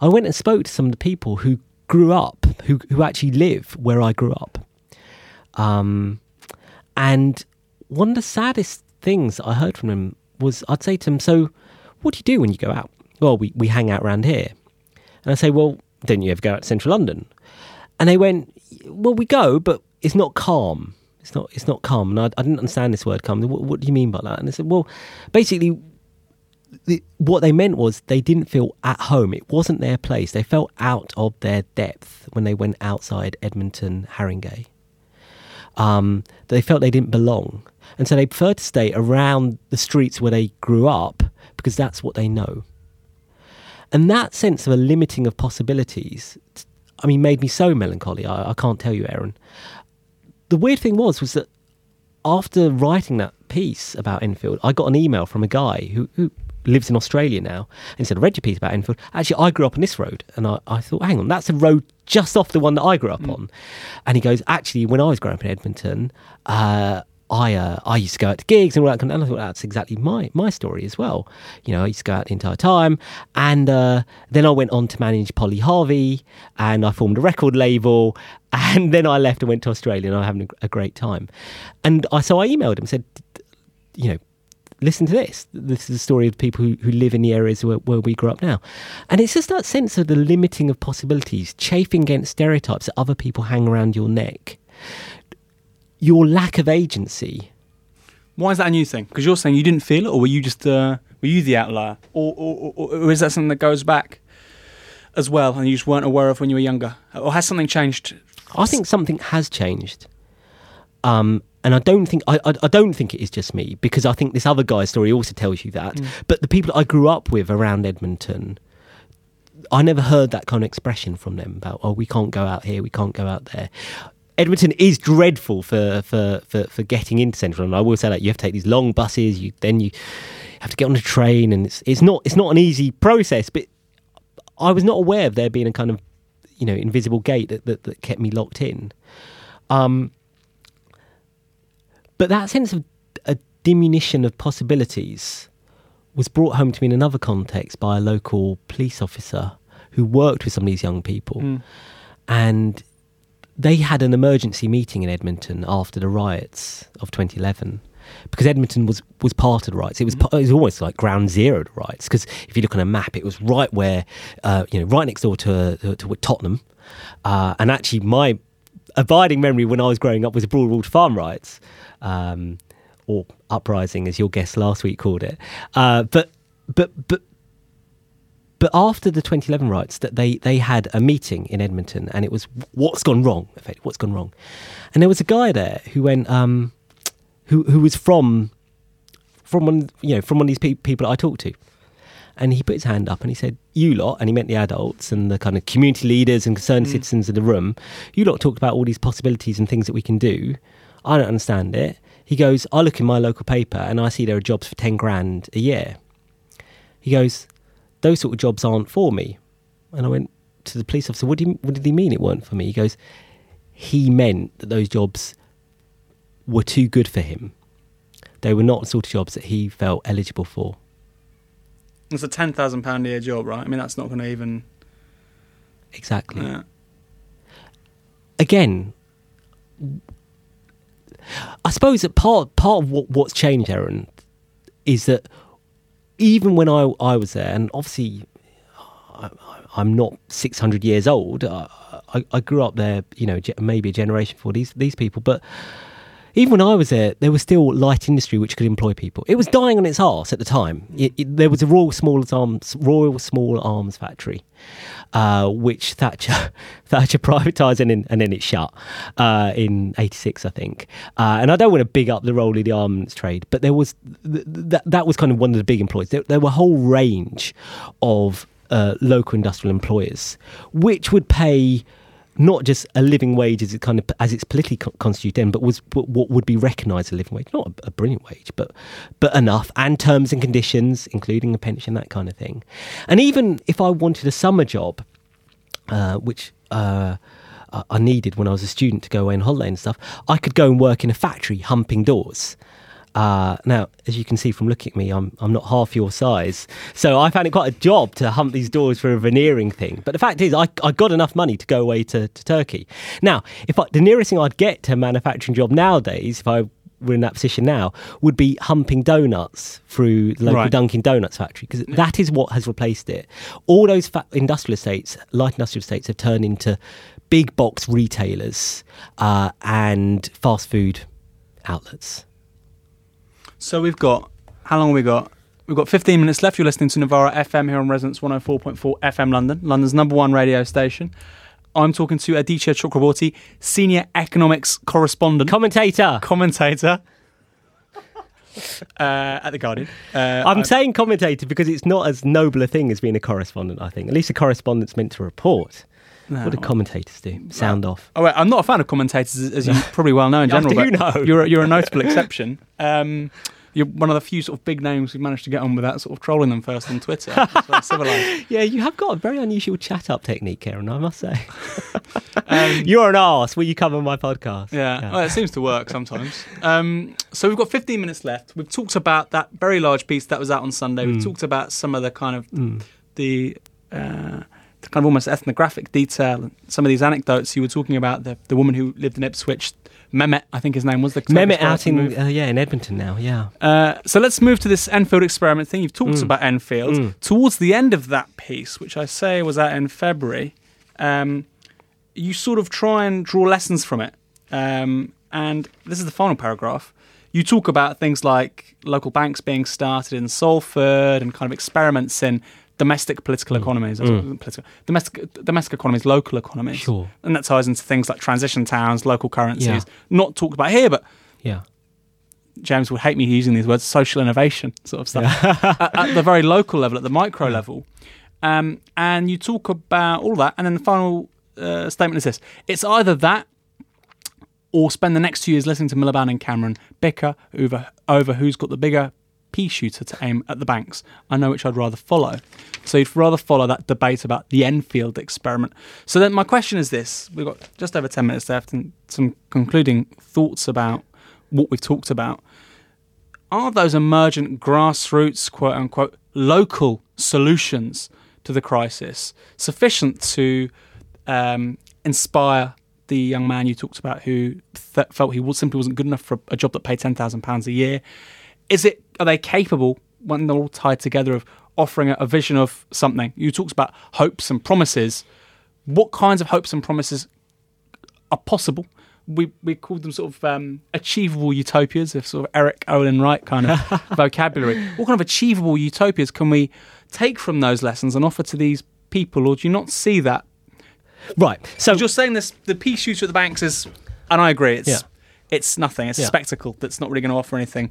I went and spoke to some of the people who grew up, who who actually live where I grew up. Um, and one of the saddest things I heard from them was I'd say to them, "So, what do you do when you go out?" Well, we we hang out around here, and I say, "Well, don't you ever go out to central London?" And they went, "Well, we go, but it's not calm. It's not it's not calm." And I, I didn't understand this word calm. What, what do you mean by that? And I said, "Well, basically." the, what they meant was they didn't feel at home. It wasn't their place. They felt out of their depth when they went outside Edmonton, Haringey. Um, they felt they didn't belong. And so they preferred to stay around the streets where they grew up because that's what they know. And that sense of a limiting of possibilities, I mean, made me so melancholy. I, I can't tell you, Aaron. The weird thing was, was that after writing that piece about Enfield, I got an email from a guy who, who lives in Australia now, and he said, I read your piece about Enfield. Actually, I grew up on this road. And I, I thought, hang on, that's a road just off the one that I grew up mm. on. And he goes, actually, when I was growing up in Edmonton, uh, I uh, I used to go out to gigs and all that kind of, and I thought that's exactly my my story as well. You know, I used to go out the entire time, and uh, then I went on to manage Polly Harvey, and I formed a record label, and then I left and went to Australia, and I'm having a, a great time. And I so I emailed him and said, you know, listen to this. This is a story of people who, who live in the areas where, where we grew up now. And it's just that sense of the limiting of possibilities, chafing against stereotypes that other people hang around your neck, your lack of agency. Why is that a new thing? Because you're saying you didn't feel it, or were you just uh, were you the outlier, or, or, or, or is that something that goes back as well, and you just weren't aware of when you were younger, or has something changed? I think something has changed. Um, and I don't think I, I, I, don't think it is just me because I think this other guy's story also tells you that. Mm. But the people I grew up with around Edmonton, I never heard that kind of expression from them about oh we can't go out here, we can't go out there. Edmonton is dreadful for, for, for, for getting into central, and I will say that you have to take these long buses. You then you have to get on a train, and it's it's not it's not an easy process. But I was not aware of there being a kind of you know invisible gate that that, that kept me locked in. Um, but that sense of a diminution of possibilities was brought home to me in another context by a local police officer who worked with some of these young people. Mm. And they had an emergency meeting in Edmonton after the riots of 2011 because Edmonton was, was part of the riots. It was, mm-hmm. it was almost like ground zero to riots because if you look on a map, it was right where, uh, you know, right next door to, to, to Tottenham. Uh, and actually, my abiding memory when I was growing up was the Broadwater Farm riots um, or uprising, as your guest last week called it. Uh, but but but but after the 2011 riots, that they they had a meeting in Edmonton, and it was what's gone wrong. What's gone wrong? And there was a guy there who went, um, who who was from from one you know from one of these pe- people I talked to, and he put his hand up and he said, "You lot," and he meant the adults and the kind of community leaders and concerned mm. citizens in the room. You lot talked about all these possibilities and things that we can do. I don't understand it. He goes, I look in my local paper and I see there are jobs for 10 grand a year. He goes, those sort of jobs aren't for me. And I hmm. went to the police officer, what, do you, what did he mean it weren't for me? He goes, he meant that those jobs were too good for him. They were not the sort of jobs that he felt eligible for. It's a £10,000 a year job, right? I mean, that's not going to even. Exactly. Yeah. Again, I suppose that part part of what, what's changed, Aaron, is that even when I I was there, and obviously I, am not 600 years old. I, I, I, grew up there, you know, maybe a generation for these these people, but even when I was there, there was still light industry which could employ people. It was dying on its arse at the time. It, it, there was a Royal Small Arms Royal Small Arms factory, uh, which Thatcher Thatcher privatised and, and then it shut uh, in '86, I think. Uh, and I don't want to big up the role of the armaments trade, but there was th- that that was kind of one of the big employers. There, there were a whole range of uh, local industrial employers which would pay not just a living wage as it kind of as it's politically constituted then, but was what would be recognised a living wage, not a, a brilliant wage, but but enough, and terms and conditions, including a pension, that kind of thing. And even if I wanted a summer job, uh, which uh, I needed when I was a student to go away on holiday and stuff, I could go and work in a factory humping doors. Uh, now, as you can see from looking at me, I'm I'm not half your size, so I found it quite a job to hump these doors for a veneering thing. But the fact is, I, I got enough money to go away to, to Turkey. Now, if I, the nearest thing I'd get to a manufacturing job nowadays, if I were in that position now, would be humping donuts through the local Right. Dunkin' Donuts factory because that is what has replaced it. All those fa- industrial estates, light industrial estates, have turned into big box retailers uh, and fast food outlets. So we've got how long have we got? We've got 15 minutes left. You're listening to Novara FM here on Resonance 104.4 FM London, London's number one radio station. I'm talking to Aditya Chakrabortty, senior economics correspondent, Commentator. commentator uh, at the Guardian. Uh, I'm I- saying commentator because it's not as noble a thing as being a correspondent, I think. At least a correspondent's meant to report. No. What do commentators do? Sound off. Oh, wait, I'm not a fan of commentators, as you probably well know in I general. do but know. You're, a- you're a notable exception. Um, you're one of the few sort of big names who managed to get on without sort of trolling them first on Twitter. Yeah, you have got a very unusual chat up technique, Aaron, I must say. Um, You're an arse. Will you come on my podcast? Yeah, Well, it seems to work sometimes. Um, so we've got 15 minutes left. We've talked about that very large piece that was out on Sunday. We've talked about some of the kind of the, uh, the kind of almost ethnographic detail and some of these anecdotes. You were talking about the, the woman who lived in Ipswich, Mehmet, I think his name was the Mehmet out in uh, yeah in Edmonton now. Yeah. Uh, so let's move to this Enfield experiment thing. You've talked about Enfield. Mm. Towards the end of that piece, which I say was out in February, um, you sort of try and draw lessons from it. Um, and this is the final paragraph. You talk about things like local banks being started in Salford and kind of experiments in domestic political economies, that's what- political, domestic domestic economies, local economies. Sure. And that ties into things like transition towns, local currencies. Yeah. Not talked about here, but Yeah. James would hate me using these words, social innovation sort of stuff, at, at the very local level, at the micro level. Um, and you talk about all that, and then the final uh, statement is this it's either that or spend the next two years listening to Miliband and Cameron bicker over, over who's got the bigger pea shooter to aim at the banks. I know which I'd rather follow. So you'd rather follow that debate about the Enfield experiment. So then my question is this we've got just over 10 minutes left and some concluding thoughts about what we've talked about. Are those emergent grassroots, quote unquote, local solutions to the crisis sufficient to um, inspire the young man you talked about who th- felt he was, simply wasn't good enough for a job that paid ten thousand pounds a year? Is it are they capable when they're all tied together of offering a, vision of something? You talked about hopes and promises. What kinds of hopes and promises are possible? We we called them sort of um, achievable utopias, if sort of Erik Olin Wright kind of vocabulary. What kind of achievable utopias can we take from those lessons and offer to these people, or do you not see that? Right. So you're saying this: the pea shooter at the banks is, and I agree, it's Yeah. it's nothing. It's a spectacle that's not really going to offer anything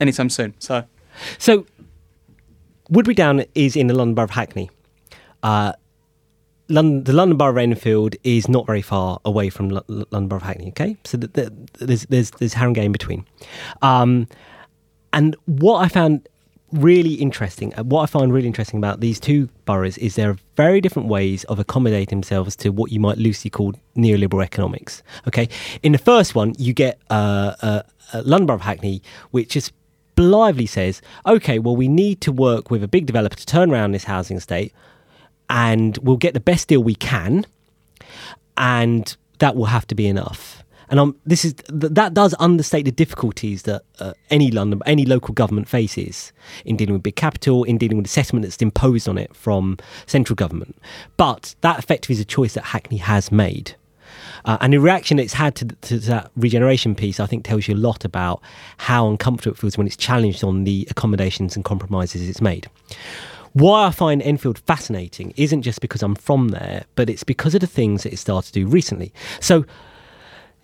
anytime soon. So So, Woodberry Down is in the London Borough of Hackney. Uh, London, the London Borough of Enfield is not very far away from Lo- Lo- London Borough of Hackney. Okay, so th- th- there's there's there's Haringey in between. Um, and what I found really interesting, uh, what I find really interesting about these two boroughs is there are very different ways of accommodating themselves to what you might loosely call neoliberal economics. Okay, in the first one, you get uh, uh, uh, London Borough of Hackney, which just blithely says, okay, well, we need to work with a big developer to turn around this housing estate, and we'll get the best deal we can, and that will have to be enough. And this is th- that does understate the difficulties that uh, any London, any local government faces in dealing with big capital, in dealing with the settlement that's imposed on it from central government. But that effectively is a choice that Hackney has made. Uh, and the reaction it's had to, to that regeneration piece, I think, tells you a lot about how uncomfortable it feels when it's challenged on the accommodations and compromises it's made. Why I find Enfield fascinating isn't just because I'm from there, but it's because of the things that it started to do recently. So,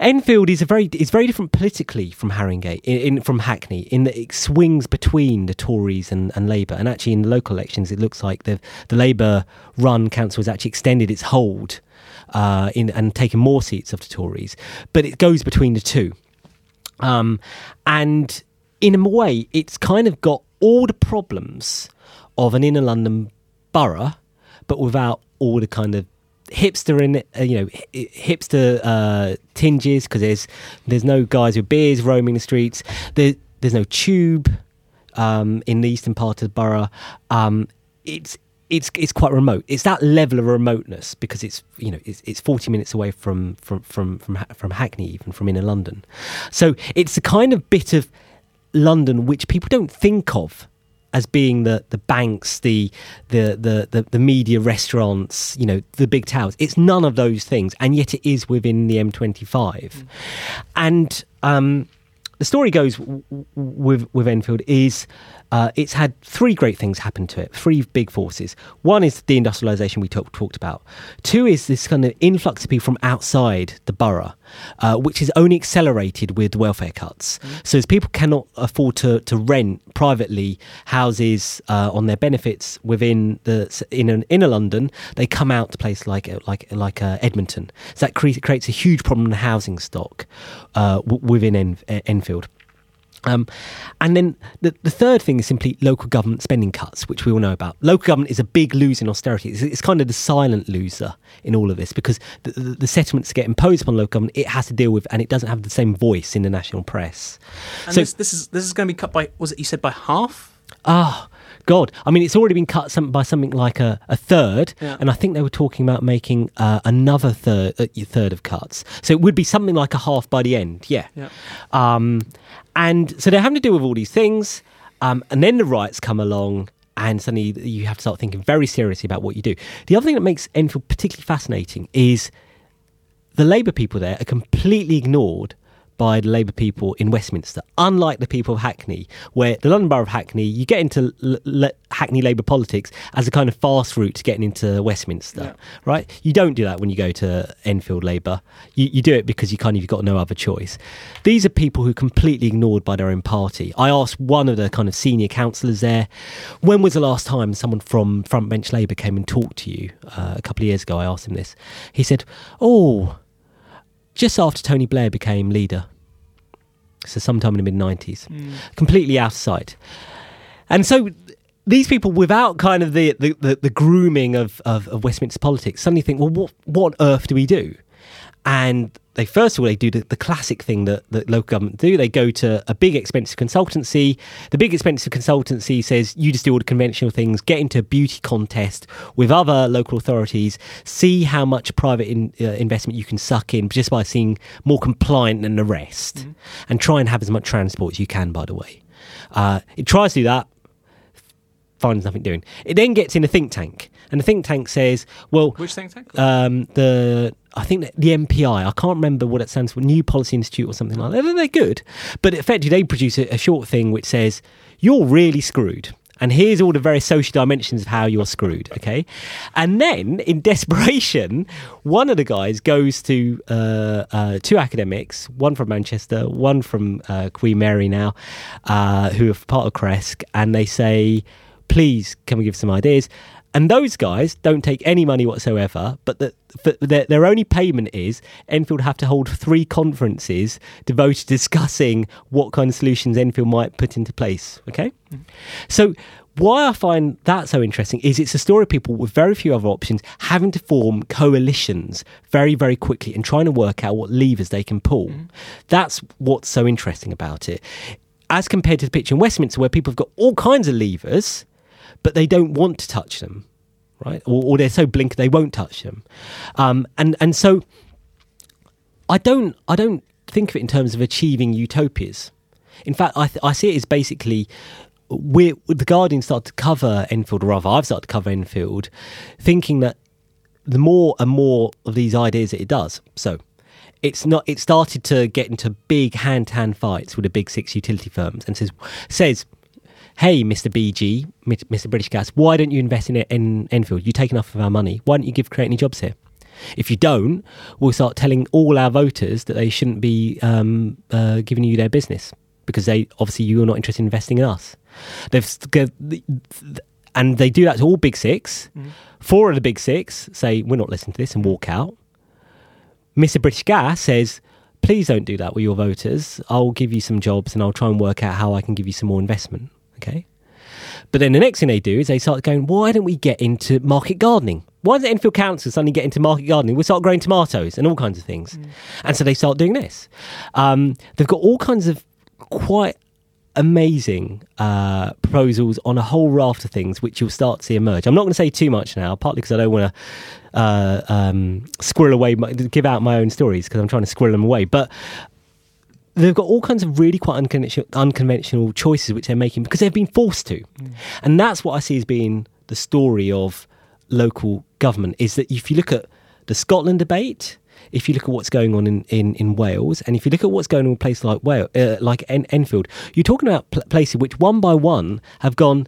Enfield is a very is very different politically from Haringey in, in, from Hackney in that it swings between the Tories and, and Labour and actually in the local elections it looks like the the Labour run council has actually extended its hold uh, in and taken more seats of the Tories but it goes between the two um, and in a way it's kind of got all the problems of an inner London borough but without all the kind of hipster in uh, you know hipster uh, tinges because there's there's no guys with beers roaming the streets. There, there's no tube um, in the eastern part of the borough. Um, it's it's it's quite remote. It's that level of remoteness because it's you know it's, it's 40 minutes away from from from from from Hackney even from inner London. So it's a kind of bit of London which people don't think of as being the the banks, the, the the the the, media restaurants, you know, the big towers. It's none of those things, and yet it is within the M25. Mm. And um, the story goes with with Enfield is uh, it's had three great things happen to it, three big forces. One is the industrialisation we talk, talked about. Two is this kind of influx of people from outside the borough, uh, which is only accelerated with welfare cuts. Mm. So as people cannot afford to, to rent privately houses uh, on their benefits within the in an, inner London, they come out to places like like like uh, Edmonton. So that cre- creates a huge problem in the housing stock uh, w- within en- Enfield. Um, and then the, the third thing is simply local government spending cuts, which we all know about. Local government is a big loser in austerity. It's, it's kind of the silent loser in all of this because the, the, the, settlements get imposed upon local government, it has to deal with, and it doesn't have the same voice in the national press. And so this, this is this is going to be cut by was it you said by half? Ah, God. I mean, it's already been cut some, by something like a, a third, yeah. and I think they were talking about making uh, another third uh, third of cuts. So it would be something like a half by the end. Yeah. yeah. Um, and so they're having to deal with all these things, um, and then the riots come along. And suddenly you have to start thinking very seriously about what you do. The other thing that makes Enfield particularly fascinating is the Labour people there are completely ignored by the Labour people in Westminster, unlike the people of Hackney, where the London Borough of Hackney, you get into L- L- Hackney Labour politics as a kind of fast route to getting into Westminster, yeah. right? You don't do that when you go to Enfield Labour. You, you do it because you kind of you've got no other choice. These are people who are completely ignored by their own party. I asked one of the kind of senior councillors there, when was the last time someone from Front Bench Labour came and talked to you? Uh, a couple of years ago, I asked him this. He said, "Oh." just after Tony Blair became leader. So sometime in the mid 90s, mm. completely out of sight. And so these people, without kind of the, the, the, the grooming of, of, of, Westminster politics, suddenly think, well, what, what on earth do we do? And they first of all they do the, the classic thing that, that local government do. They go to a big expensive consultancy. The big expensive consultancy says you just do all the conventional things, get into a beauty contest with other local authorities, see how much private in, uh, investment you can suck in just by seeing more compliant than the rest, mm-hmm. and try and have as much transport as you can. By the way, uh, it tries to do that finds nothing doing. It then gets in a think tank, and the think tank says, "Well, which think tank? Um, the I think the NPI. I can't remember what it stands for. New Policy Institute or something like that. They're, good, but effectively they produce a, a short thing which says you're really screwed." And here's all the various social dimensions of how you're screwed, okay? And then, in desperation, one of the guys goes to uh, uh, two academics, one from Manchester, one from uh, Queen Mary now, uh, who are part of CRESC, and they say, please can we give some ideas and those guys don't take any money whatsoever but the, their, their only payment is enfield have to hold three conferences devoted to discussing what kind of solutions enfield might put into place okay mm-hmm. so why I find that so interesting is it's a story of people with very few other options having to form coalitions very, very quickly and trying to work out what levers they can pull. Mm. That's what's so interesting about it. As compared to the picture in Westminster, where people have got all kinds of levers, but they don't want to touch them, right? Or, or they're so blink they won't touch them, um, and and so I don't I don't think of it in terms of achieving utopias. In fact, I th- I see it as basically we the Guardian started to cover Enfield, or rather, I've started to cover Enfield, thinking that the more and more of these ideas that it does. So it's not. It started to get into big hand-to-hand fights with the big six utility firms, and says says. Hey, Mr. BG, Mr. British Gas, why don't you invest in, in Enfield? You take enough of our money. Why don't you give create any jobs here? If you don't, we'll start telling all our voters that they shouldn't be um, uh, giving you their business because they obviously you're not interested in investing in us. They've and they do that to all big 6 mm. Four of the big six say we're not listening to this and walk out. Mr. British Gas says, please don't do that with your voters. I'll give you some jobs and I'll try and work out how I can give you some more investment. Okay. But then the next thing they do is they start going, why don't we get into market gardening? Why does the Enfield Council suddenly get into market gardening? We start growing tomatoes and all kinds of things. Mm. And so they start doing this. Um, they've got all kinds of quite amazing uh, proposals on a whole raft of things which you'll start to see emerge. I'm not going to say too much now, partly because I don't want to uh, um, squirrel away, my, give out my own stories because I'm trying to squirrel them away. But they've got all kinds of really quite unconventional, unconventional choices which they're making because they've been forced to. Mm. And that's what I see as being the story of local government is that if you look at the Scotland debate, if you look at what's going on in, in, in Wales, and if you look at what's going on in places like Wales, uh, like en- Enfield, you're talking about pl- places which one by one have gone.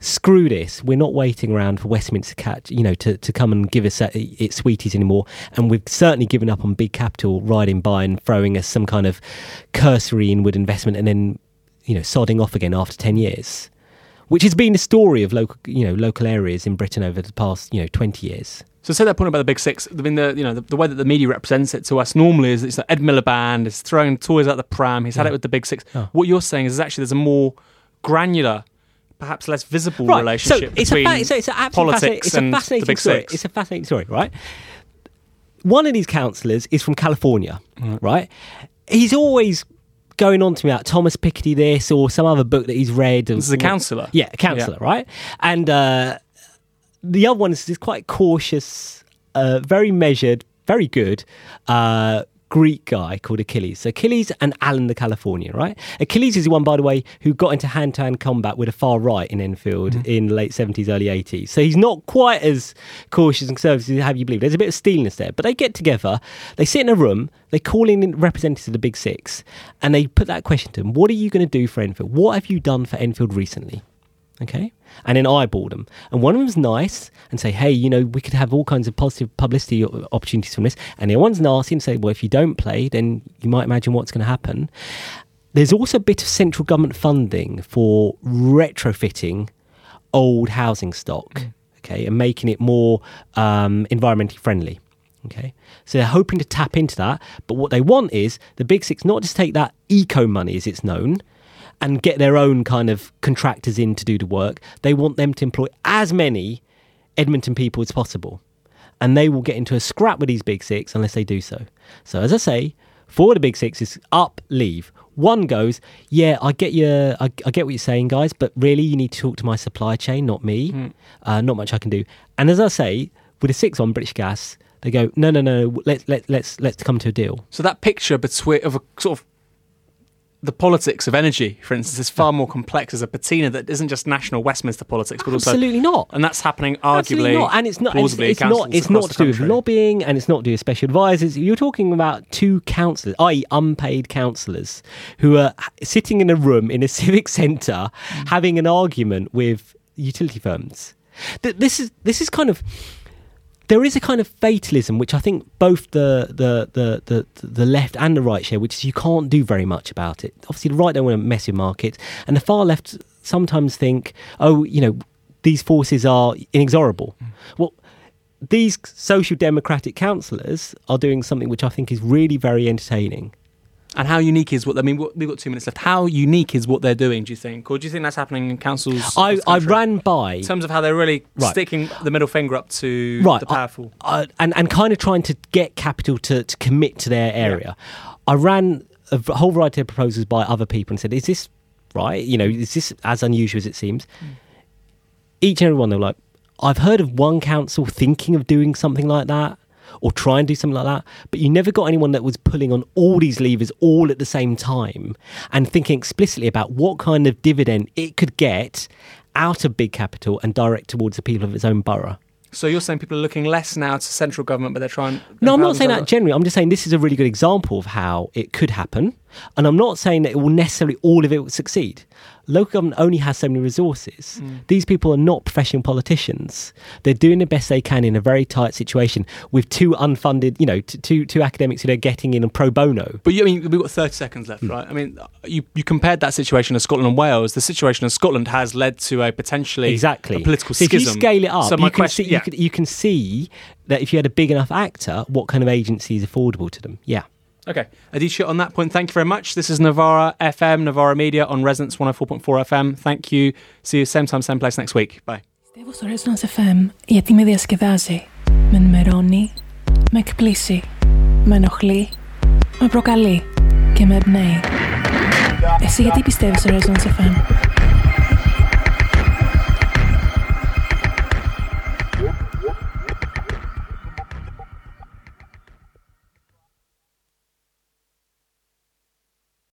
Screw this! We're not waiting around for Westminster catch, you know, to, to come and give us uh, its sweeties anymore. And we've certainly given up on big capital riding by and throwing us some kind of cursory inward investment, and then you know, sodding off again after ten years which has been the story of local, you know, local areas in Britain over the past, you know, 20 years. So say that point about the big six. I mean, the you know the, the way that the media represents it to us normally is it's like Ed Miliband is throwing toys out the pram. He's had it with the big six. Oh. What you're saying is actually there's a more granular, perhaps less visible right. relationship so between fa- so it's a politics it's and a fascinating the big story. six. It's a fascinating story, right? One of these councillors is from California, mm. right? He's always going on to me about Thomas Piketty this or some other book that he's read. This is a councillor. Yeah, a councillor, yeah. right? And uh, the other one is, is quite cautious, uh, very measured, very good. Uh, Greek guy called Achilles. So Achilles and Alan the Californian, right? Achilles is the one, by the way, who got into hand to hand combat with a far right in Enfield mm-hmm. in the late 70s, early 80s. So he's not quite as cautious and conservative as have you believe. There's a bit of steeliness there. But they get together, they sit in a room, they call in representatives of the Big Six, and they put that question to them What are you going to do for Enfield? What have you done for Enfield recently? Okay. And then I eyeball them. And one of them's nice and say, hey, you know, we could have all kinds of positive publicity opportunities from this. And the other one's nasty and say, well, if you don't play, then you might imagine what's going to happen. There's also a bit of central government funding for retrofitting old housing stock, mm. okay, and making it more um, environmentally friendly. Okay, so they're hoping to tap into that, but what they want is the big six not just take that eco money, as it's known, and get their own kind of contractors in to do the work. They want them to employ as many Edmonton people as possible. And they will get into a scrap with these big six unless they do so. So, as I say, for the big six is up, leave. One goes, yeah, I get your, I, I, get what you're saying, guys, but really you need to talk to my supply chain, not me. Mm. Uh, not much I can do. And as I say, with a six on British Gas, they go, no, no, no, let's let let's let's come to a deal. So that picture between of a sort of the politics of energy, for instance, is far more complex as a patina that isn't just national Westminster politics, but also absolutely not. And that's happening arguably, not. and it's not. It's, it's not. It's not to do with lobbying, and it's not to do with special advisors. You're talking about two councillors, i.e., unpaid councillors, who are sitting in a room in a civic centre mm. having an argument with utility firms. This is this is kind of there is a kind of fatalism which I think both the, the the, the the left and the right share, which is you can't do very much about it. Obviously, the right don't want to mess with markets, and the far left sometimes think, oh, you know, these forces are inexorable. Mm. Well, these social democratic councillors are doing something which I think is really very entertaining and how unique is what I mean? We've got two minutes left. How unique is what they're doing? Do you think, or do you think that's happening in councils? I, I ran by in terms of how they're really right. sticking the middle finger up to right. the powerful, I, I, and and kind of trying to get capital to, to commit to their area. Yeah. I ran a whole variety of proposals by other people and said, "Is this right? You know, is this as unusual as it seems?" Mm. Each and every one, they were like, "I've heard of one council thinking of doing something like that." Or try and do something like that. But you never got anyone that was pulling on all these levers all at the same time and thinking explicitly about what kind of dividend it could get out of big capital and direct towards the people of its own borough. So you're saying people are looking less now to central government, but they're trying. No, I'm not saying that generally. I'm just saying this is a really good example of how it could happen. And I'm not saying that it will necessarily all of it will succeed. Local government only has so many resources. Mm. These people are not professional politicians. They're doing the best they can in a very tight situation with two unfunded, you know, t- two two academics who they're getting in pro bono. But you, I mean, we've got 30 seconds left, hmm. right? I mean, you, you compared that situation of Scotland and Wales. The situation of Scotland has led to a potentially Exactly. a political so schism. if you scale it up, so you, can question, see, yeah. you, can, you can see that if you had a big enough actor, what kind of agency is affordable to them. Yeah. Okay. Aditya, on that point, thank you very much. This is Novara FM, Novara Media on Resonance 104.4 FM. Thank you. See you same time, same place next week. Bye. Πιστεύω στο Resonance FM γιατί με διασκεδάζει, με ενημερώνει, με εκπλήσει, με ενοχλεί, με προκαλεί και με εμπνέει. Εσύ γιατί πιστεύεις στο Resonance FM?